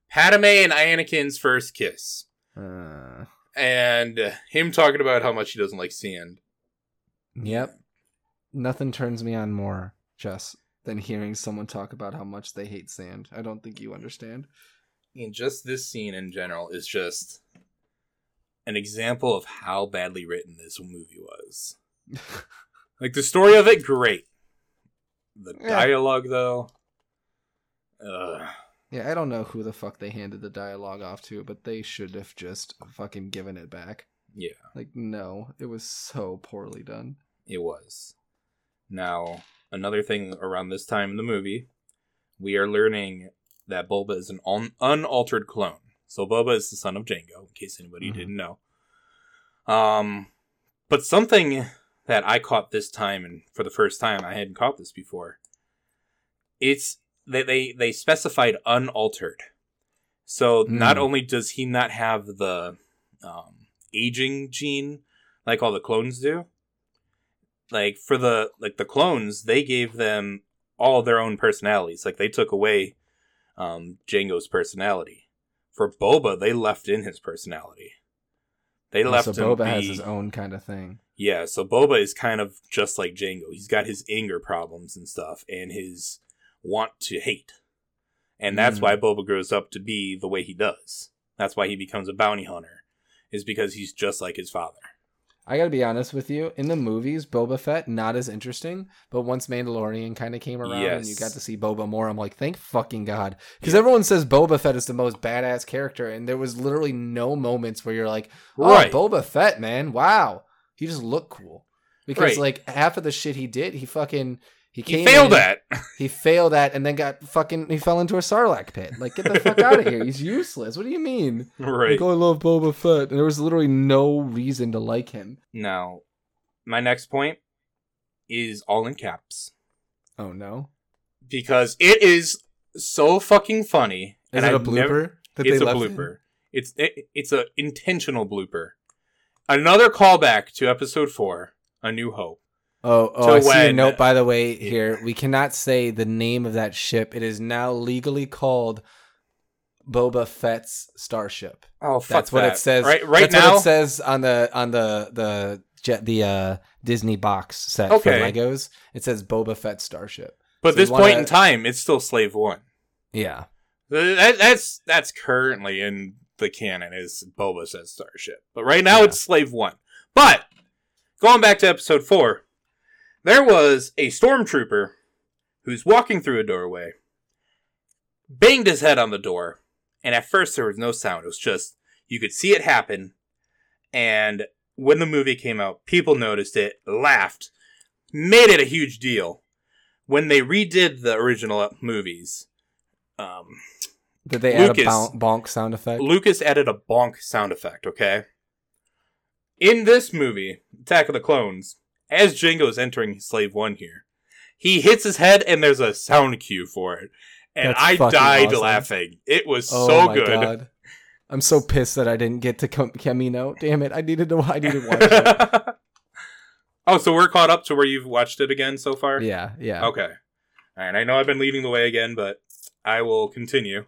Padme and Anakin's first kiss, Uh, and him talking about how much he doesn't like sand. yep. Nothing turns me on more, Jess, than hearing someone talk about how much they hate sand. I don't think you understand. And just this scene in general is just an example of how badly written this movie was. Like the story of it, great. The Yeah. dialogue, though, uh, yeah, I don't know who the fuck they handed the dialogue off to, but they should have just fucking given it back. yeah, Like, no, it was so poorly done. it was. Now, another thing around this time in the movie, we are learning that Boba is an un- unaltered clone. So Boba is the son of Jango, in case anybody Mhm. didn't know. Um, but something that I caught this time, and for the first time, I hadn't caught this before. It's that they they specified unaltered. So not Mm. only does he not have the um, aging gene like all the clones do, like for the like the clones, they gave them all their own personalities. Like they took away um, Jango's personality. For Boba, they left in his personality. They left so him Boba has his own kind of thing. yeah, so Boba is kind of just like Jango. He's got his anger problems and stuff, and his want to hate. And that's Mm. why Boba grows up to be the way he does. That's why he becomes a bounty hunter, is because he's just like his father. I gotta be honest with you. In the movies, Boba Fett not as interesting, but once Mandalorian kind of came around and you got to see Boba more, I'm like, thank fucking god, because everyone says Boba Fett is the most badass character, and there was literally no moments where you're like, oh, Right. Boba Fett, man, wow, he just looked cool. Because Right. like half of the shit he did, he fucking he He failed in, at. He failed at, and then got fucking. He fell into a sarlacc pit. Like, get the fuck out of here. He's useless. What do you mean? right. Like, oh, I love Boba Fett. And there was literally no reason to like him. Now, my next point is all in caps. Oh no! Because it is so fucking funny. Is and it a blooper never- that it's a blooper. It's it, it's a intentional blooper. Another callback to episode four, A New Hope. Oh, oh! to I see a note by the way here. We cannot say the name of that ship. It is now legally called Boba Fett's starship. Oh, fuck That's what that. it says. Right, right That's now. what it says on the on the the jet the uh, Disney box set Okay. for Legos. It says Boba Fett starship. but so this point wanna- in time, it's still Slave One. Yeah. That, that's that's currently in the canon is Boba Fett's starship. But right now, Yeah. it's Slave One. But going back to episode four, there was a stormtrooper who's walking through a doorway, banged his head on the door, and at first there was no sound. It was just you could see it happen, and when the movie came out, people noticed it, laughed, made it a huge deal when they redid the original movies. Um, Did they add a bonk, bonk sound effect? Lucas added a bonk sound effect, okay? In this movie, Attack of the Clones, as Jango's entering Slave One here, he hits his head and there's a sound cue for it. And That's I died awesome. laughing. It was oh so my good. god. I'm so pissed that I didn't get to Kamino. Damn it! I needed to. I needed to watch it. oh, so we're caught up to where you've watched it again so far? Yeah, yeah. Okay. All right. I know I've been leading the way again, but I will continue.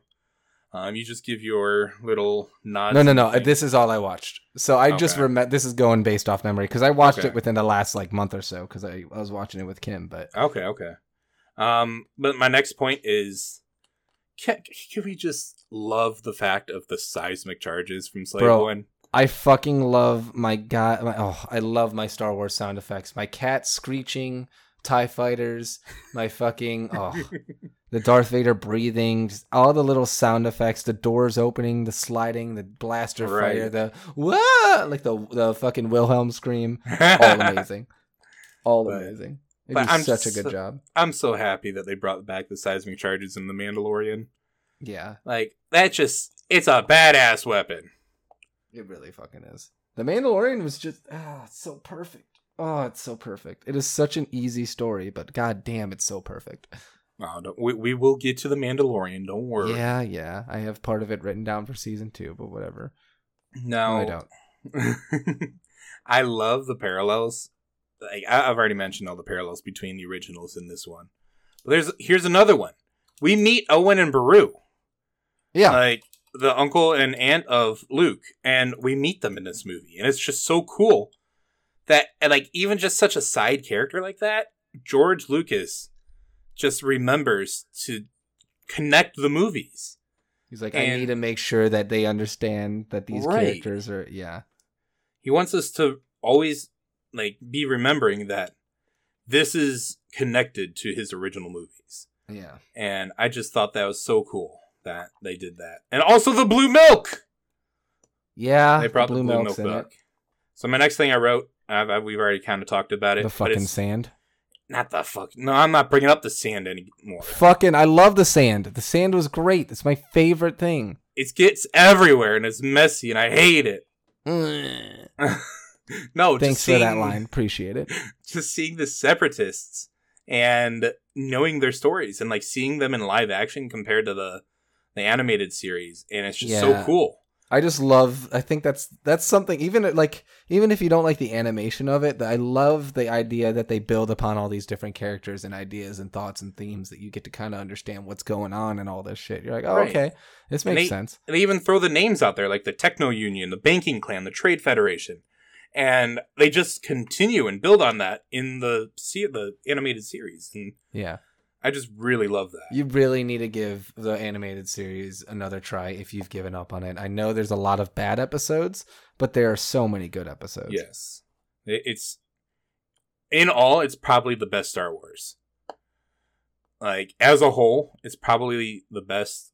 Um, you just give your little nod. No, no, no. This is all I watched. So I just Okay. remember. This is going based off memory because I watched Okay. it within the last like month or so because I, I was watching it with Kim. But Okay, okay. Um, but my next point is, can, can we just love the fact of the seismic charges from Slave Bro. One? I fucking love my god. My, oh, I love my Star Wars sound effects. My cat screeching, Tie Fighters, my fucking oh, the Darth Vader breathing, all the little sound effects, the doors opening, the sliding, the blaster Right. fire, the whoa, like the the fucking Wilhelm scream. All amazing, all But- amazing. They but I'm such a good job. I'm so happy that they brought back the seismic charges in the Mandalorian. Yeah, Like that, just it's a badass weapon. it really fucking is. The Mandalorian was just ah, so perfect. Oh, it's so perfect. It is such an easy story, but god damn, it's so perfect. Oh, don't, we we will get to the Mandalorian. Don't worry. Yeah, yeah. I have part of it written down for season two, but whatever. No, No, I don't. I love the parallels. Like I've already mentioned all the parallels between the originals and this one. But there's here's another one. We meet Owen and Beru, Yeah, like the uncle and aunt of Luke, and we meet them in this movie, and it's just so cool that and like even just such a side character like that, George Lucas just remembers to connect the movies. he's like, I need to make sure that they understand that these Right. characters are. Yeah, he wants us to always like be remembering that this is connected to his original movies yeah. and i just thought that was so cool that they did that and also the blue milk Yeah, they brought the the blue, blue milk back so my next thing i wrote I've, I've- we've already kind of talked about it. The fucking sand. not the fuck no i'm not bringing up the sand anymore Fucking, I love the sand. The sand was great. It's my favorite thing. it gets everywhere and it's messy and i hate it no Thanks just for that line. Appreciate it. just seeing the separatists and knowing their stories and like seeing them in live action compared to the the animated series and it's just so cool I just love. I think that's that's something. Even like even if you don't like the animation of it, I love the idea that they build upon all these different characters and ideas and thoughts and themes that you get to kind of understand what's going on and all this shit. You're like, oh, Right. okay, this makes they- sense. they even throw the names out there like the techno union the banking clan the trade federation and they just continue and build on that in the the animated series and Yeah, i just really love that you really need to give the animated series another try if you've given up on it. I know there's a lot of bad episodes, but there are so many good episodes. yes it's in all it's probably the best star wars like as a whole it's probably the best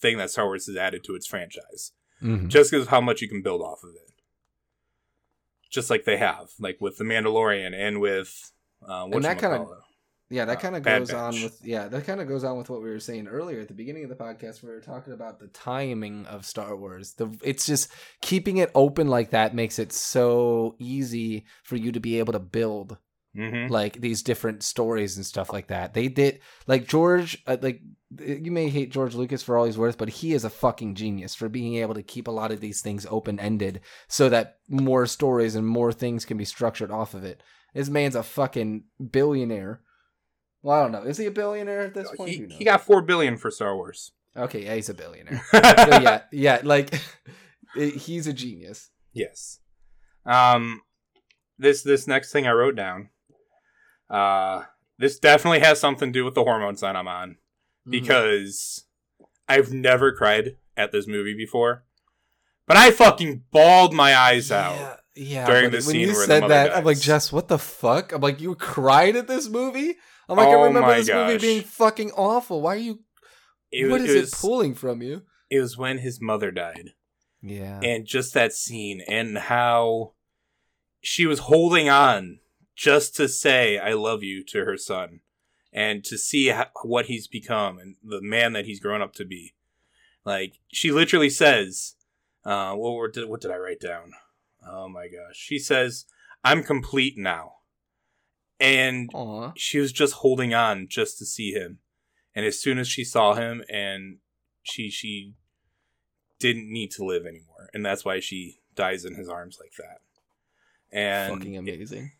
thing that star wars has added to its franchise Mhm. just because of how much you can build off of it just like they have like with the mandalorian and with uh And that kinda- whatchamacallit. Yeah, that uh, kind of goes on with yeah, that kind of goes on with what we were saying earlier at the beginning of the podcast. We were talking about the timing of Star Wars. The it's just keeping it open like that makes it so easy for you to be able to build Mhm. like these different stories and stuff like that. They did like George, uh, like you may hate George Lucas for all he's worth, but he is a fucking genius for being able to keep a lot of these things open ended so that more stories and more things can be structured off of it. This man's a fucking billionaire. Well, I don't know. Is he a billionaire at this point? he, he got four billion for star wars okay, yeah, he's a billionaire. so yeah, yeah, like he's a genius. yes um this this next thing i wrote down uh this definitely has something to do with the hormones that i'm on Mm-hmm. because I've never cried at this movie before, but I fucking bawled my eyes out. Yeah, yeah. during the when scene you where said that, I'm like. Jess, what the fuck? I'm like, you cried at this movie? I'm like, Oh I remember my this movie gosh. being fucking awful. Why are you? It, what was- is it it, pulling from you? It was when his mother died, Yeah, and just that scene, and how she was holding on just to say I love you to her son and to see ho- what he's become and the man that he's grown up to be. Like she literally says, uh, what were, did what did I write down? Oh my gosh, she says, "I'm complete now," and Aw. she was just holding on just to see him. And as soon as she saw him, and she she didn't need to live anymore, and that's why she dies in his arms like that. And Fucking it- amazing.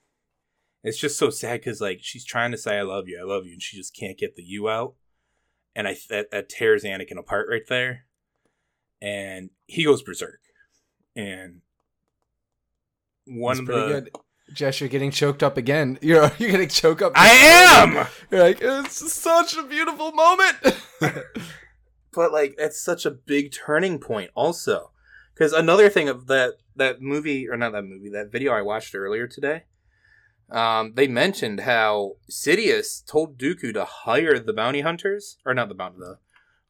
it's just so sad because like she's trying to say I love you, I love you, and she just can't get the you out, and I that, that tears Anakin apart right there, and he goes berserk, and one It's of the good. Jess, you're getting choked up again. You're you're getting choked up. I am, You're like, it's such a beautiful moment. but like it's such a big turning point also, because another thing of that that movie or not that movie that video I watched earlier today. Um, they mentioned how Sidious told Dooku to hire the bounty hunters, or not the bounty, the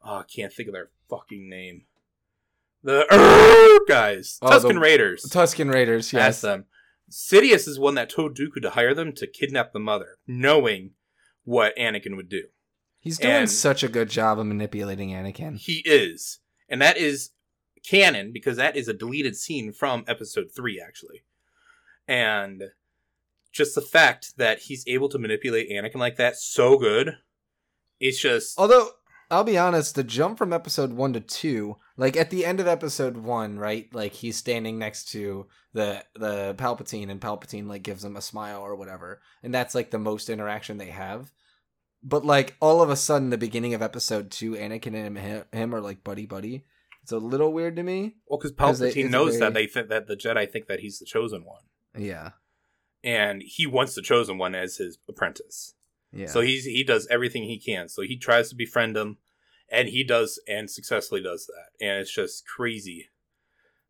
oh, I can't think of their fucking name. The Urgh guys, Oh, Tusken the- Raiders. Tusken Raiders, That's yes. them. Sidious is one that told Dooku to hire them to kidnap the mother, knowing what Anakin would do. He's doing And- such a good job of manipulating Anakin. He is, and that is canon because that is a deleted scene from Episode Three, actually. And just the fact that he's able to manipulate Anakin like that so good, it's just Although I'll be honest, the jump from episode one to two, like at the end of episode one, right? Like he's standing next to the the Palpatine, and Palpatine like gives him a smile or whatever, and that's like the most interaction they have. But like all of a sudden, the beginning of episode two, Anakin and him, him are like buddy buddy. It's a little weird to me. well because Palpatine knows that they think that the Jedi think that he's the chosen one, Yeah, and he wants the chosen one as his apprentice. yeah. So he's he does everything he can. So he tries to befriend him, and he does and successfully does that. And it's just crazy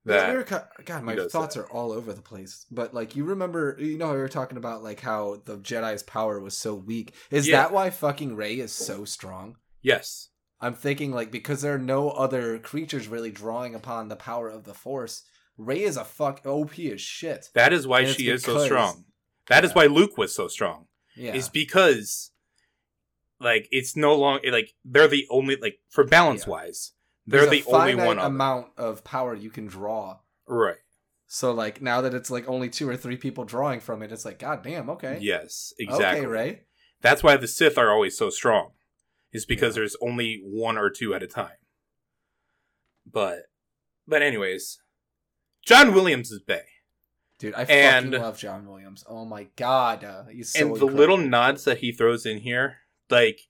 that God, my thoughts that. are all over the place. But like, you remember, you know, we were talking about like how the Jedi's power was so weak. Is Yeah. that why fucking Rey is so strong? yes, I'm thinking like because there are no other creatures really drawing upon the power of the Force. Rey is a fuck OP as shit. that is why And she is so strong. That is Yeah. why Luke was so strong. Yeah, Is because like it's no longer like they're the only like for balance Yeah. wise they're There's the only one amount of power you can draw. right. So like now that it's like only two or three people drawing from it, it's like God damn, okay, Yes, exactly. okay, Rey. That's why the Sith are always so strong. Is because Yeah. there's only one or two at a time. But but anyways, John Williams is Bay. Dude, I And- fucking love John Williams. Oh my god, uh, he's so and the little nods that he throws in here, like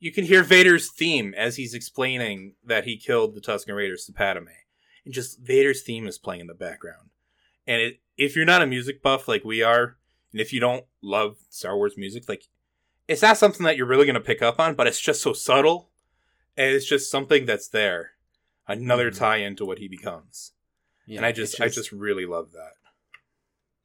you can hear Vader's theme as he's explaining that he killed the Tusken Raiders to Padme, and just Vader's theme is playing in the background. And it, if you're not a music buff like we are, and if you don't love Star Wars music, like it's not something that you're really gonna pick up on, but it's just so subtle, and it's just something that's there. Another Mhm. tie into what he becomes, Yeah, and I it's just, I just really love that.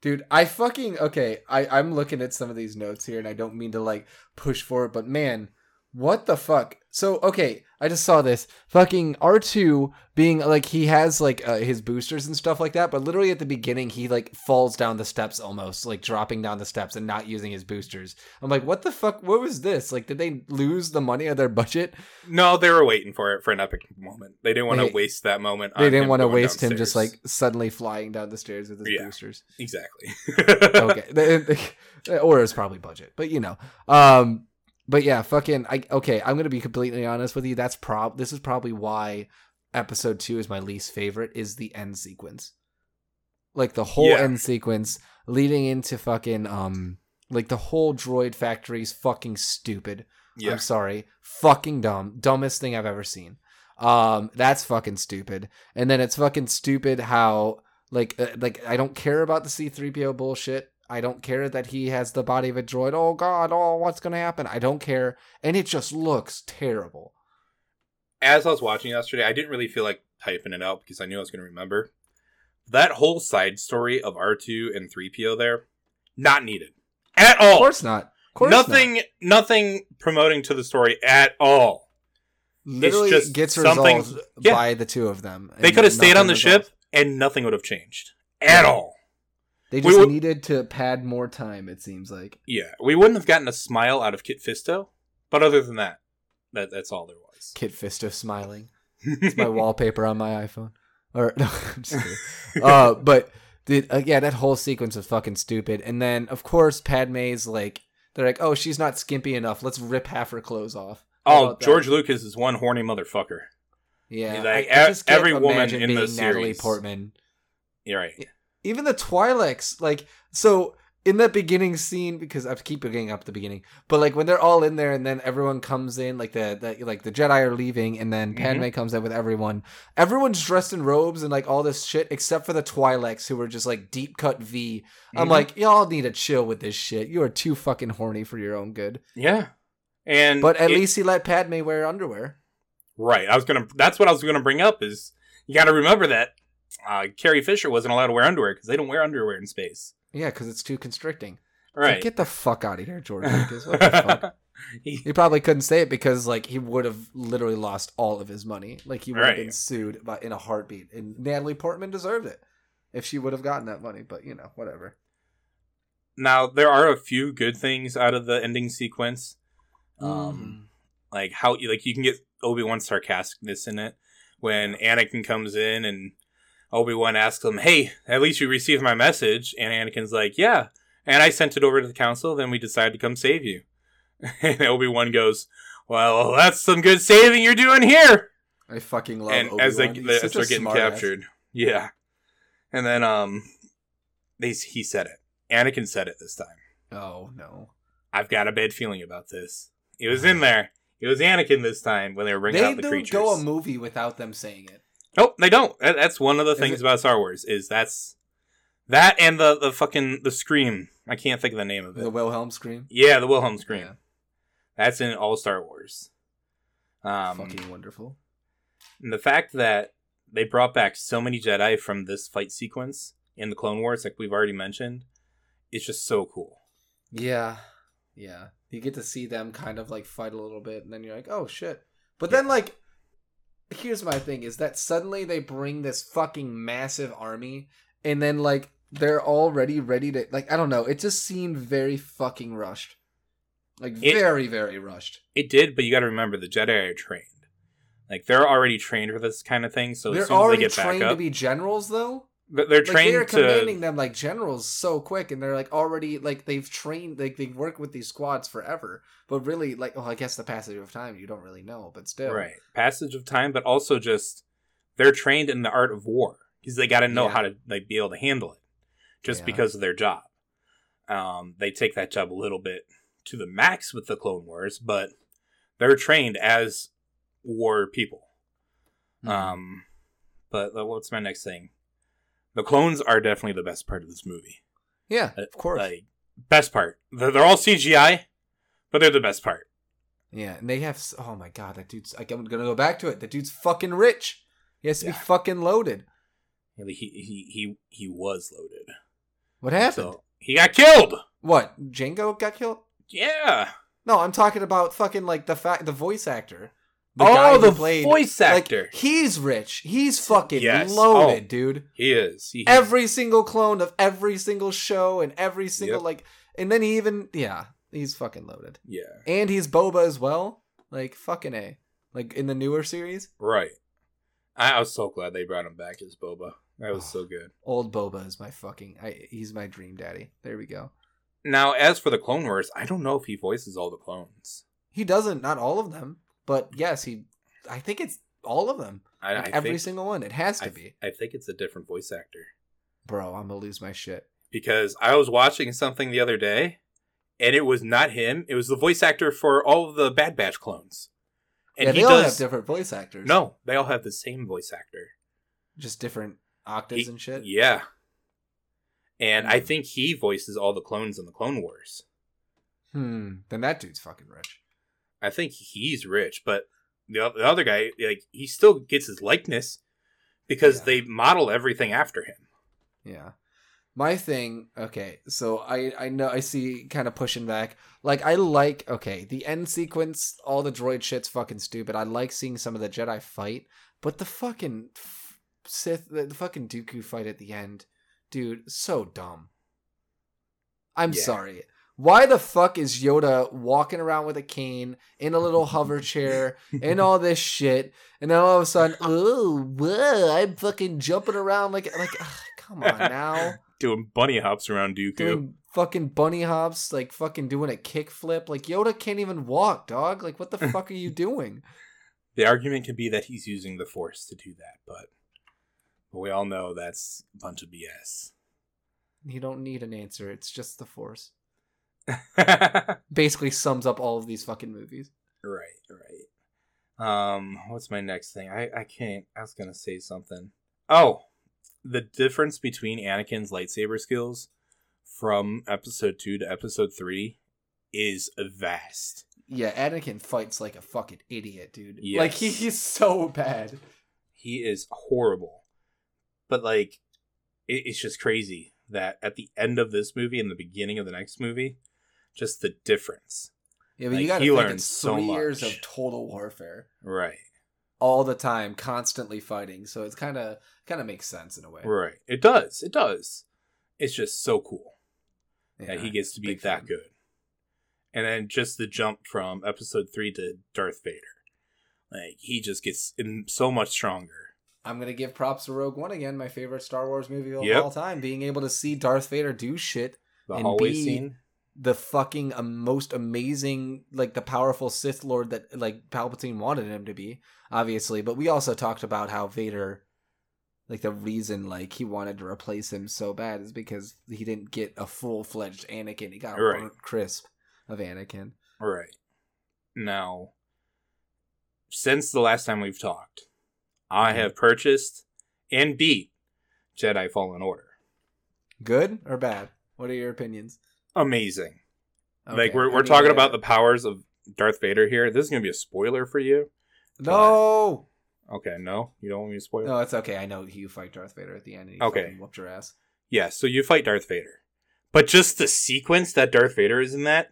Dude, I fucking okay. I I'm looking at some of these notes here, and I don't mean to like push forward, but man, what the fuck? So okay, I just saw this fucking R two being like he has like uh, his boosters and stuff like that, but literally at the beginning he like falls down the steps almost like dropping down the steps and not using his boosters. I'm like, what the fuck? What was this? Like, did they lose the money of their budget? No, they were waiting for it for an epic moment. They didn't want to waste that moment. They didn't want to waste him just like suddenly flying down the stairs with his Yeah. boosters. exactly. okay or it's probably budget but you know um but yeah fucking i okay i'm gonna be completely honest with you that's prob this is probably why episode two is my least favorite is the end sequence like the whole Yeah. end sequence leading into fucking um like the whole droid factory is fucking stupid yeah. I'm sorry. Fucking dumb. Dumbest thing I've ever seen. Um, that's fucking stupid. And then it's fucking stupid how like uh, like I don't care about the C3PO bullshit. I don't care that he has the body of a droid. Oh god, oh what's going to happen? I don't care. And it just looks terrible. As I was watching yesterday, I didn't really feel like typing it out because I knew I was going to remember. That whole side story of R2 and 3PO there, not needed. At all. Of course not. Of course nothing nothing promoting to the story at all. not. Literally just gets something- resolved yeah. by the two of them. They could have stayed on the resolves. ship and nothing would have changed. At all. They just would- needed to pad more time. It seems like. Yeah, we wouldn't have gotten a smile out of Kit Fisto, but other than that, that that's all there was. Kit Fisto smiling. It's my wallpaper on my iPhone. Or no, I'm just kidding. uh, but dude, uh, yeah, that whole sequence was fucking stupid. And then of course Padme's like, they're like, oh, she's not skimpy enough. Let's rip half her clothes off. How oh, about that? George Lucas is one horny motherfucker. Yeah, like, I, I just can't every woman in the Natalie series. Portman. You're right. Even the Twi'leks, like, so in that beginning scene, because I keep bringing up the beginning, but like when they're all in there and then everyone comes in, like the, the like the Jedi are leaving, and then Padme comes in with everyone. Everyone's dressed in robes and like all this shit, except for the Twi'leks who were just like deep cut V. am Mhm. like, y'all need to chill with this shit. You are too fucking horny for your own good. Yeah, and But at it- least he let Padme wear underwear. right. I was gonna. That's what I was gonna bring up. Is you got to remember that uh, Carrie Fisher wasn't allowed to wear underwear because they don't wear underwear in space. Yeah, because it's too constricting. Right. Like, get the fuck out of here, George Lucas. What the fuck? He- He probably couldn't say it because like he would have literally lost all of his money. Like he would have Right. been sued by in a heartbeat. And Natalie Portman deserved it if she would have gotten that money. But you know, whatever. now there are a few good things out of the ending sequence. Um, Mhm. like how like you can get Obi Wan sarcasticness in it when Anakin comes in and Obi Wan asks him, "Hey, at least you received my message," and Anakin's like, "Yeah," and I sent it over to the council. Then we decided to come save you, and Obi Wan goes, "Well, that's some good saving you're doing here." I fucking love. and as they, Obi-Wan. as they He's such a start getting smart ass. captured, yeah, and then um, they he said it. Anakin said it this time. Oh no. I've got a bad feeling about this. It was in there. It was Anakin this time when they were bringing They out the creatures. They don't go a movie without them saying it. Nope, they don't. That's one of the Is things it- about Star Wars is that's that and the the fucking the scream. I can't think of the name of it. The Wilhelm scream. yeah, the Wilhelm scream. Yeah. That's in all Star Wars. Um, fucking wonderful. and the fact that they brought back so many Jedi from this fight sequence in the Clone Wars, like we've already mentioned, it's just so cool. Yeah. Yeah. You get to see them kind of like fight a little bit and then you're like, "Oh shit." But then like here's my thing is that suddenly they bring this fucking massive army and then like they're already ready to like I don't know, it just seemed very fucking rushed. Like It- very very rushed. It did, but you got to remember the Jedi are trained. Like they're already trained for this kind of thing. So they're as soon as they already get back trained up, to be generals though. But they're Like trained they're to. commanding them like generals so quick and they're like already like they've trained like they've worked with these squads forever. But really like well I guess the passage of time you don't really know, but still. Right. Passage of time, but also just they're trained in the art of war because they got to know Yeah. how to like be able to handle it, just Yeah. because of their job. Um, they take that job a little bit to the max with the Clone Wars, but they're trained as war people. Mhm. Um, but uh, what's my next thing? The clones are definitely the best part of this movie. yeah, Uh, of course. Like best part. They're, they're all CGI, but they're the best part. Yeah, and they have. Oh my god, that dude's. Like, I'm gonna go back to it. That dude's fucking rich. He has to Yeah. be fucking loaded. He he he he was loaded. What happened? So he got killed. What? Jango got killed? Yeah. No, I'm talking about fucking like the fact the voice actor. Oh, who the voice actor. Like, he's rich. He's fucking Yes. Oh, loaded, Oh. dude. he is. He, Every single clone of every single show and every single Yep. like, and then he even yeah, he's fucking loaded. yeah. And he's Boba as well. Like fucking a. Like in the newer series, Right. I, I was so glad they brought him back as Boba. That was so good. old Boba is my fucking. I, he's my dream daddy. There we go. Now, as for the Clone Wars, I don't know if he voices all the clones. He doesn't, not all of them, but yes, he. I think it's all of them. I, Like, I every think, single one. It has to I, be, I think it's a different voice actor bro. I'm gonna lose my shit. because I was watching something the other day, and it was not him. It was the voice actor for all of the Bad Batch clones. And yeah, he they all have does. different voice actors. no, they all have the same voice actor. just different octaves He- and shit. Yeah. And I Hmm. think he voices all the clones in the Clone Wars. Hmm. Then that dude's fucking rich. I think he's rich, but the, the other guy, like, he still gets his likeness because Yeah. they model everything after him. Yeah. My thing, okay, so I I know I see kind of pushing back. Like I like okay, the end sequence, all the droid shit's fucking stupid. I like seeing some of the Jedi fight, but the fucking f- Sith, the, the fucking Dooku fight at the end, dude, so dumb. I'm Yeah. sorry. Why the fuck is Yoda walking around with a cane in a little hover chair and all this shit, and then all of a sudden, oh, whoa, I'm fucking jumping around like like, ugh, come on now, Doing bunny hops around Dooku. doing fucking bunny hops, like fucking doing a kickflip. Like Yoda can't even walk, dog. Like what the fuck are you doing? The argument can be that he's using the Force to do that, but, but we all know that's a bunch of BS. You don't need an answer. It's just the Force. Basically sums up all of these fucking movies. Right, right. Um, what's my next thing? I I can't. I was gonna say something. Oh, the difference between Anakin's lightsaber skills from Episode two to Episode three is vast. Yeah, Anakin fights like a fucking idiot, dude. Yes. Like he, he's so bad. he is horrible. But like, it, it's just crazy that at the end of this movie and the beginning of the next movie, just the difference. Yeah, but Like, you gotta he think it's so three years of total warfare, Right, all the time, constantly fighting. So it's kind of kind of makes sense in a way. right. It does. It does. It's just so cool Yeah, that he gets to be that good. And then just the jump from Episode three to Darth Vader, like he just gets so much stronger. I'm gonna give props to Rogue One again, my favorite Star Wars movie of Yep. all time. Being able to see Darth Vader do shit, The And be scene. The fucking um, most amazing, like the powerful Sith Lord that like Palpatine wanted him to be, obviously. But we also talked about how Vader, like the reason like he wanted to replace him so bad is because he didn't get a full fledged Anakin. He got a Right. burnt crisp of Anakin. Right. Now, since the last time we've talked, I have purchased and beat Jedi Fallen Order. Good or bad? What are your opinions? Amazing. like we're we're talking about the powers of Darth Vader here. This is gonna be a spoiler for you. no. Okay, no, you don't want me to spoil. No, it's okay. I know you fight Darth Vader at the end and he Okay. fucking whooped your ass. Yeah, so you fight Darth Vader, but just the sequence that Darth Vader is in that,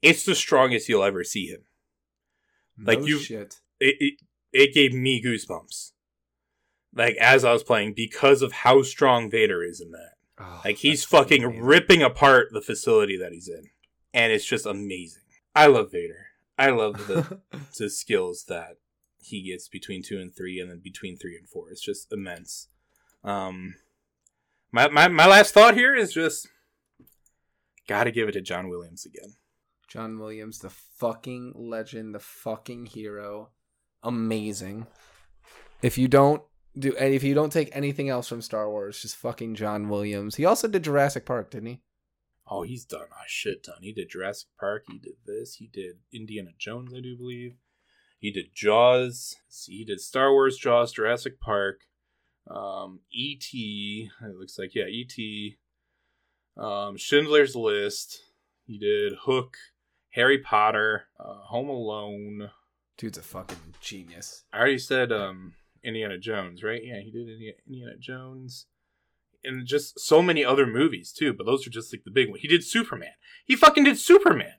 it's the strongest you'll ever see him. Like no you- shit. It it, it gave me goosebumps. Like as I was playing, because of how strong Vader is in that. Oh, Like he's fucking amazing. ripping apart the facility that he's in, and it's just amazing. I love Vader. I love the the skills that he gets between two and three, and then between three and four. It's just immense. Um, my my my last thought here is just gotta give it to John Williams again. John Williams, the fucking legend, the fucking hero. Amazing. If you don't do and if you don't take anything else from Star Wars, just fucking John Williams. He also did Jurassic Park, didn't he? Oh, he's done a shit ton. He did Jurassic Park. He did this. He did Indiana Jones, I do believe. He did Jaws. He did Star Wars, Jaws, Jurassic Park, um, E.T. It looks like yeah, E.T. Um, Schindler's List. He did Hook, Harry Potter, uh, Home Alone. Dude's a fucking genius. I already said um, Indiana Jones, right? Yeah, he did Indiana, Jones. And just so many other movies too, but those are just like the big one. He did Superman. He fucking did Superman.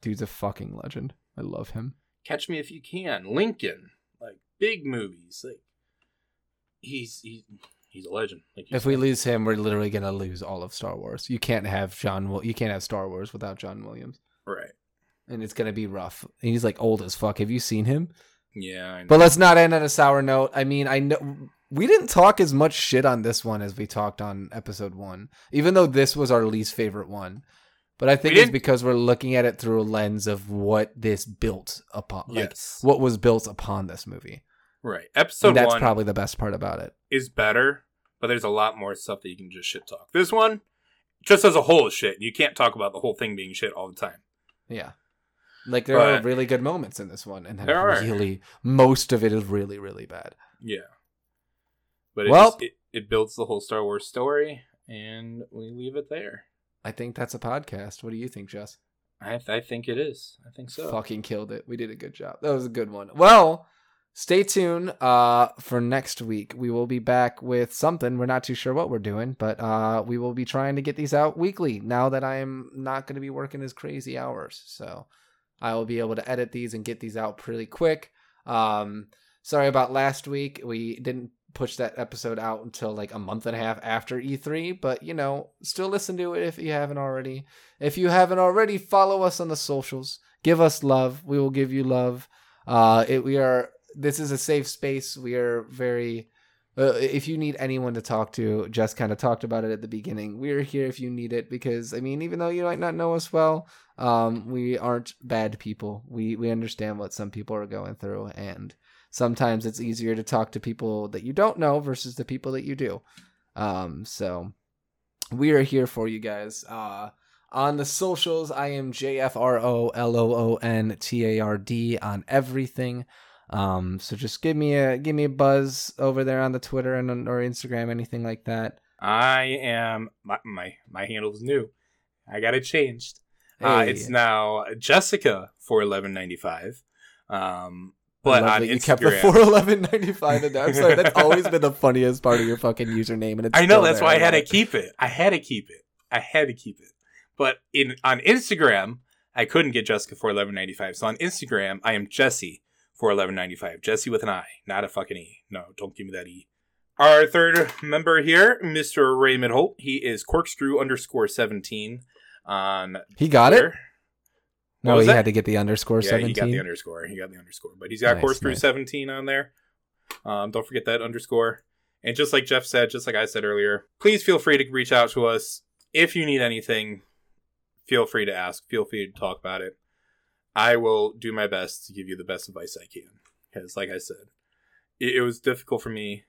Dude's a fucking legend. I love him. Catch Me If You Can, Lincoln, like big movies. Like he's he's he's a legend. Like If we lose him, we're literally gonna lose all of Star Wars. You can't have John. You can't have Star Wars without John Williams, right, and it's gonna be rough. And he's like old as fuck. Have you seen him? Yeah. But let's not end on a sour note. I mean, I know we didn't talk as much shit on this one as we talked on episode one, even though this was our least favorite one. But I think it's because we're looking at it through a lens of what this built upon, like what was built upon this movie. right. Episode And that's one probably the best part about it. is better, but there's a lot more stuff that you can just shit talk. This one, just as a whole, is shit. You can't talk about the whole thing being shit all the time. Yeah. Like there are really good moments in this one, and then There are. really most of it is really really bad. Yeah. But it, Well- just, it, it builds the whole Star Wars story, and we leave it there. I think that's a podcast. What do you think, Jess? I, I think it is. I think so. Fucking killed it. We did a good job. That was a good one. Well, stay tuned uh, for next week. We will be back with something. We're not too sure what we're doing, but uh, we will be trying to get these out weekly now that I am not going to be working as crazy hours. So I will be able to edit these and get these out pretty quick. Um, sorry about last week. We didn't push that episode out until like a month and a half after E3, but you know, still listen to it if you haven't already. If you haven't already, follow us on the socials. Give us love. We will give you love. Uh, it, we are. This is a safe space. We are very. Uh, if you need anyone to talk to, Jess kind of talked about it at the beginning. We're here if you need it because I mean, even though you might not know us well, um, we aren't bad people. We we understand what some people are going through, and sometimes it's easier to talk to people that you don't know versus the people that you do. Um, so we are here for you guys. Uh, on the socials, I am J F R O L O O N T A R D on everything. Um, so just give me a give me a buzz over there on the Twitter and or Instagram, anything like that. I am my my, my handle is new. I got it changed. Uh, it's now Jessica for eleven ninety five. Um, but I on Instagram, you kept the four eleven ninety five in there. I'm sorry, that's always been the funniest part of your fucking username, and it's I know that's why I had to keep it. I had to keep it. I had to keep it. But in on Instagram, I couldn't get Jessica for eleven ninety five. So on Instagram, I am Jesse for eleven ninety five. Jesse with an I, not a fucking E. No, don't give me that E. Our third member here, Mr. Raymond Holt. He is corkscrew underscore seventeen on He got it. Twitter. What No, he that? had to get the underscore Yeah, he got the underscore. He got the underscore. But he's got Nice, corkscrew nice. 17 on there. Um, don't forget that underscore. And just like Jeff said, just like I said earlier, please feel free to reach out to us. If you need anything, feel free to ask. Feel free to talk about it. I will do my best to give you the best advice I can. Because, like I said, it, it was difficult for me.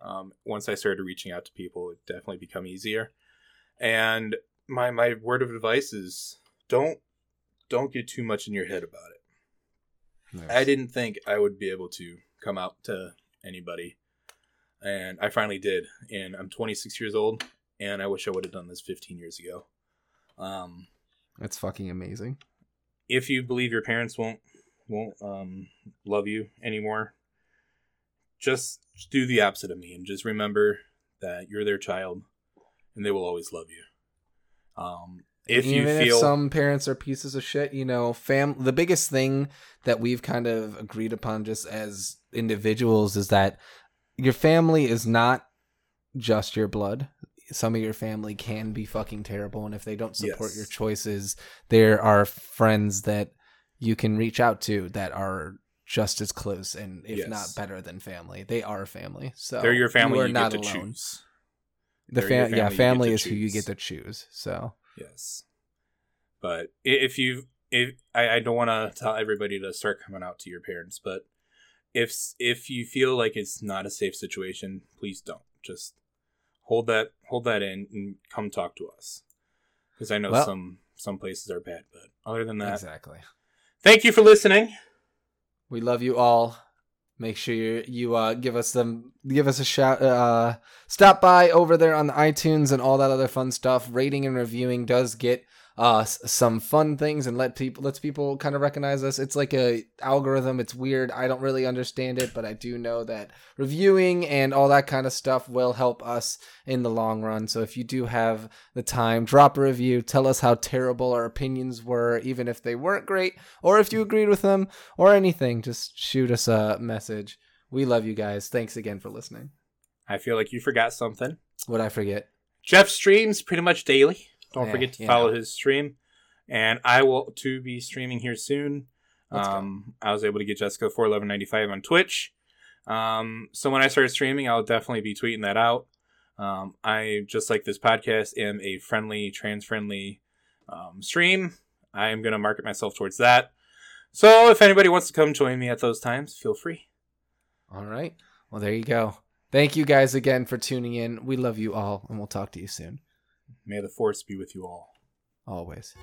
Um, once I started reaching out to people, it definitely become easier. And my my word of advice is don't don't get too much in your head about it. I didn't think I would be able to come out to anybody. And I finally did. And I'm 26 years old. And I wish I would have done this 15 years ago. Um, That's fucking amazing. If you believe your parents won't won't um, love you anymore, just do the opposite of me and just remember that you're their child, and they will always love you. Um, if you feel if some parents are pieces of shit, you know, fam. The biggest thing that we've kind of agreed upon just as individuals is that your family is not just your blood. Some of your family can be fucking terrible, and if they don't support Yes. your choices, there are friends that you can reach out to that are just as close and if Yes. not better than family. They are family. So they're your family, you you, are not get to alone. choose. The fam- yeah, family, you get family to is who you get to choose. So Yes, but if you if I, I don't want to tell everybody to start coming out to your parents, but if if you feel like it's not a safe situation, please don't. Just hold that hold that in and come talk to us because I know Well- some some places are bad, but other than that, exactly. thank you for listening. We love you all. Make sure you you uh, give us them give us a shout. Uh, stop by over there on the iTunes and all that other fun stuff. Rating and reviewing does get uh some fun things and let people lets people kind of recognize us. It's like a algorithm. It's weird. I don't really understand it, but I do know that reviewing and all that kind of stuff will help us in the long run. So if you do have the time, drop a review. Tell us how terrible our opinions were, even if they weren't great, or if you agreed with them, or anything. Just shoot us a message. We love you guys. Thanks again for listening. I feel like you forgot something. What I forget? Jeff streams pretty much daily. Don't Yeah, forget to follow know. his stream. And I will too be streaming here soon. Let's go. um, I was able to get Jessica for eleven ninety five on Twitch. Um, so when I start streaming, I'll definitely be tweeting that out. Um, I just like this podcast am a friendly, trans friendly um, stream. I am going to market myself towards that. So if anybody wants to come join me at those times, feel free. All right. Well, there you go. Thank you guys again for tuning in. We love you all, and we'll talk to you soon. May the force be with you all. Always.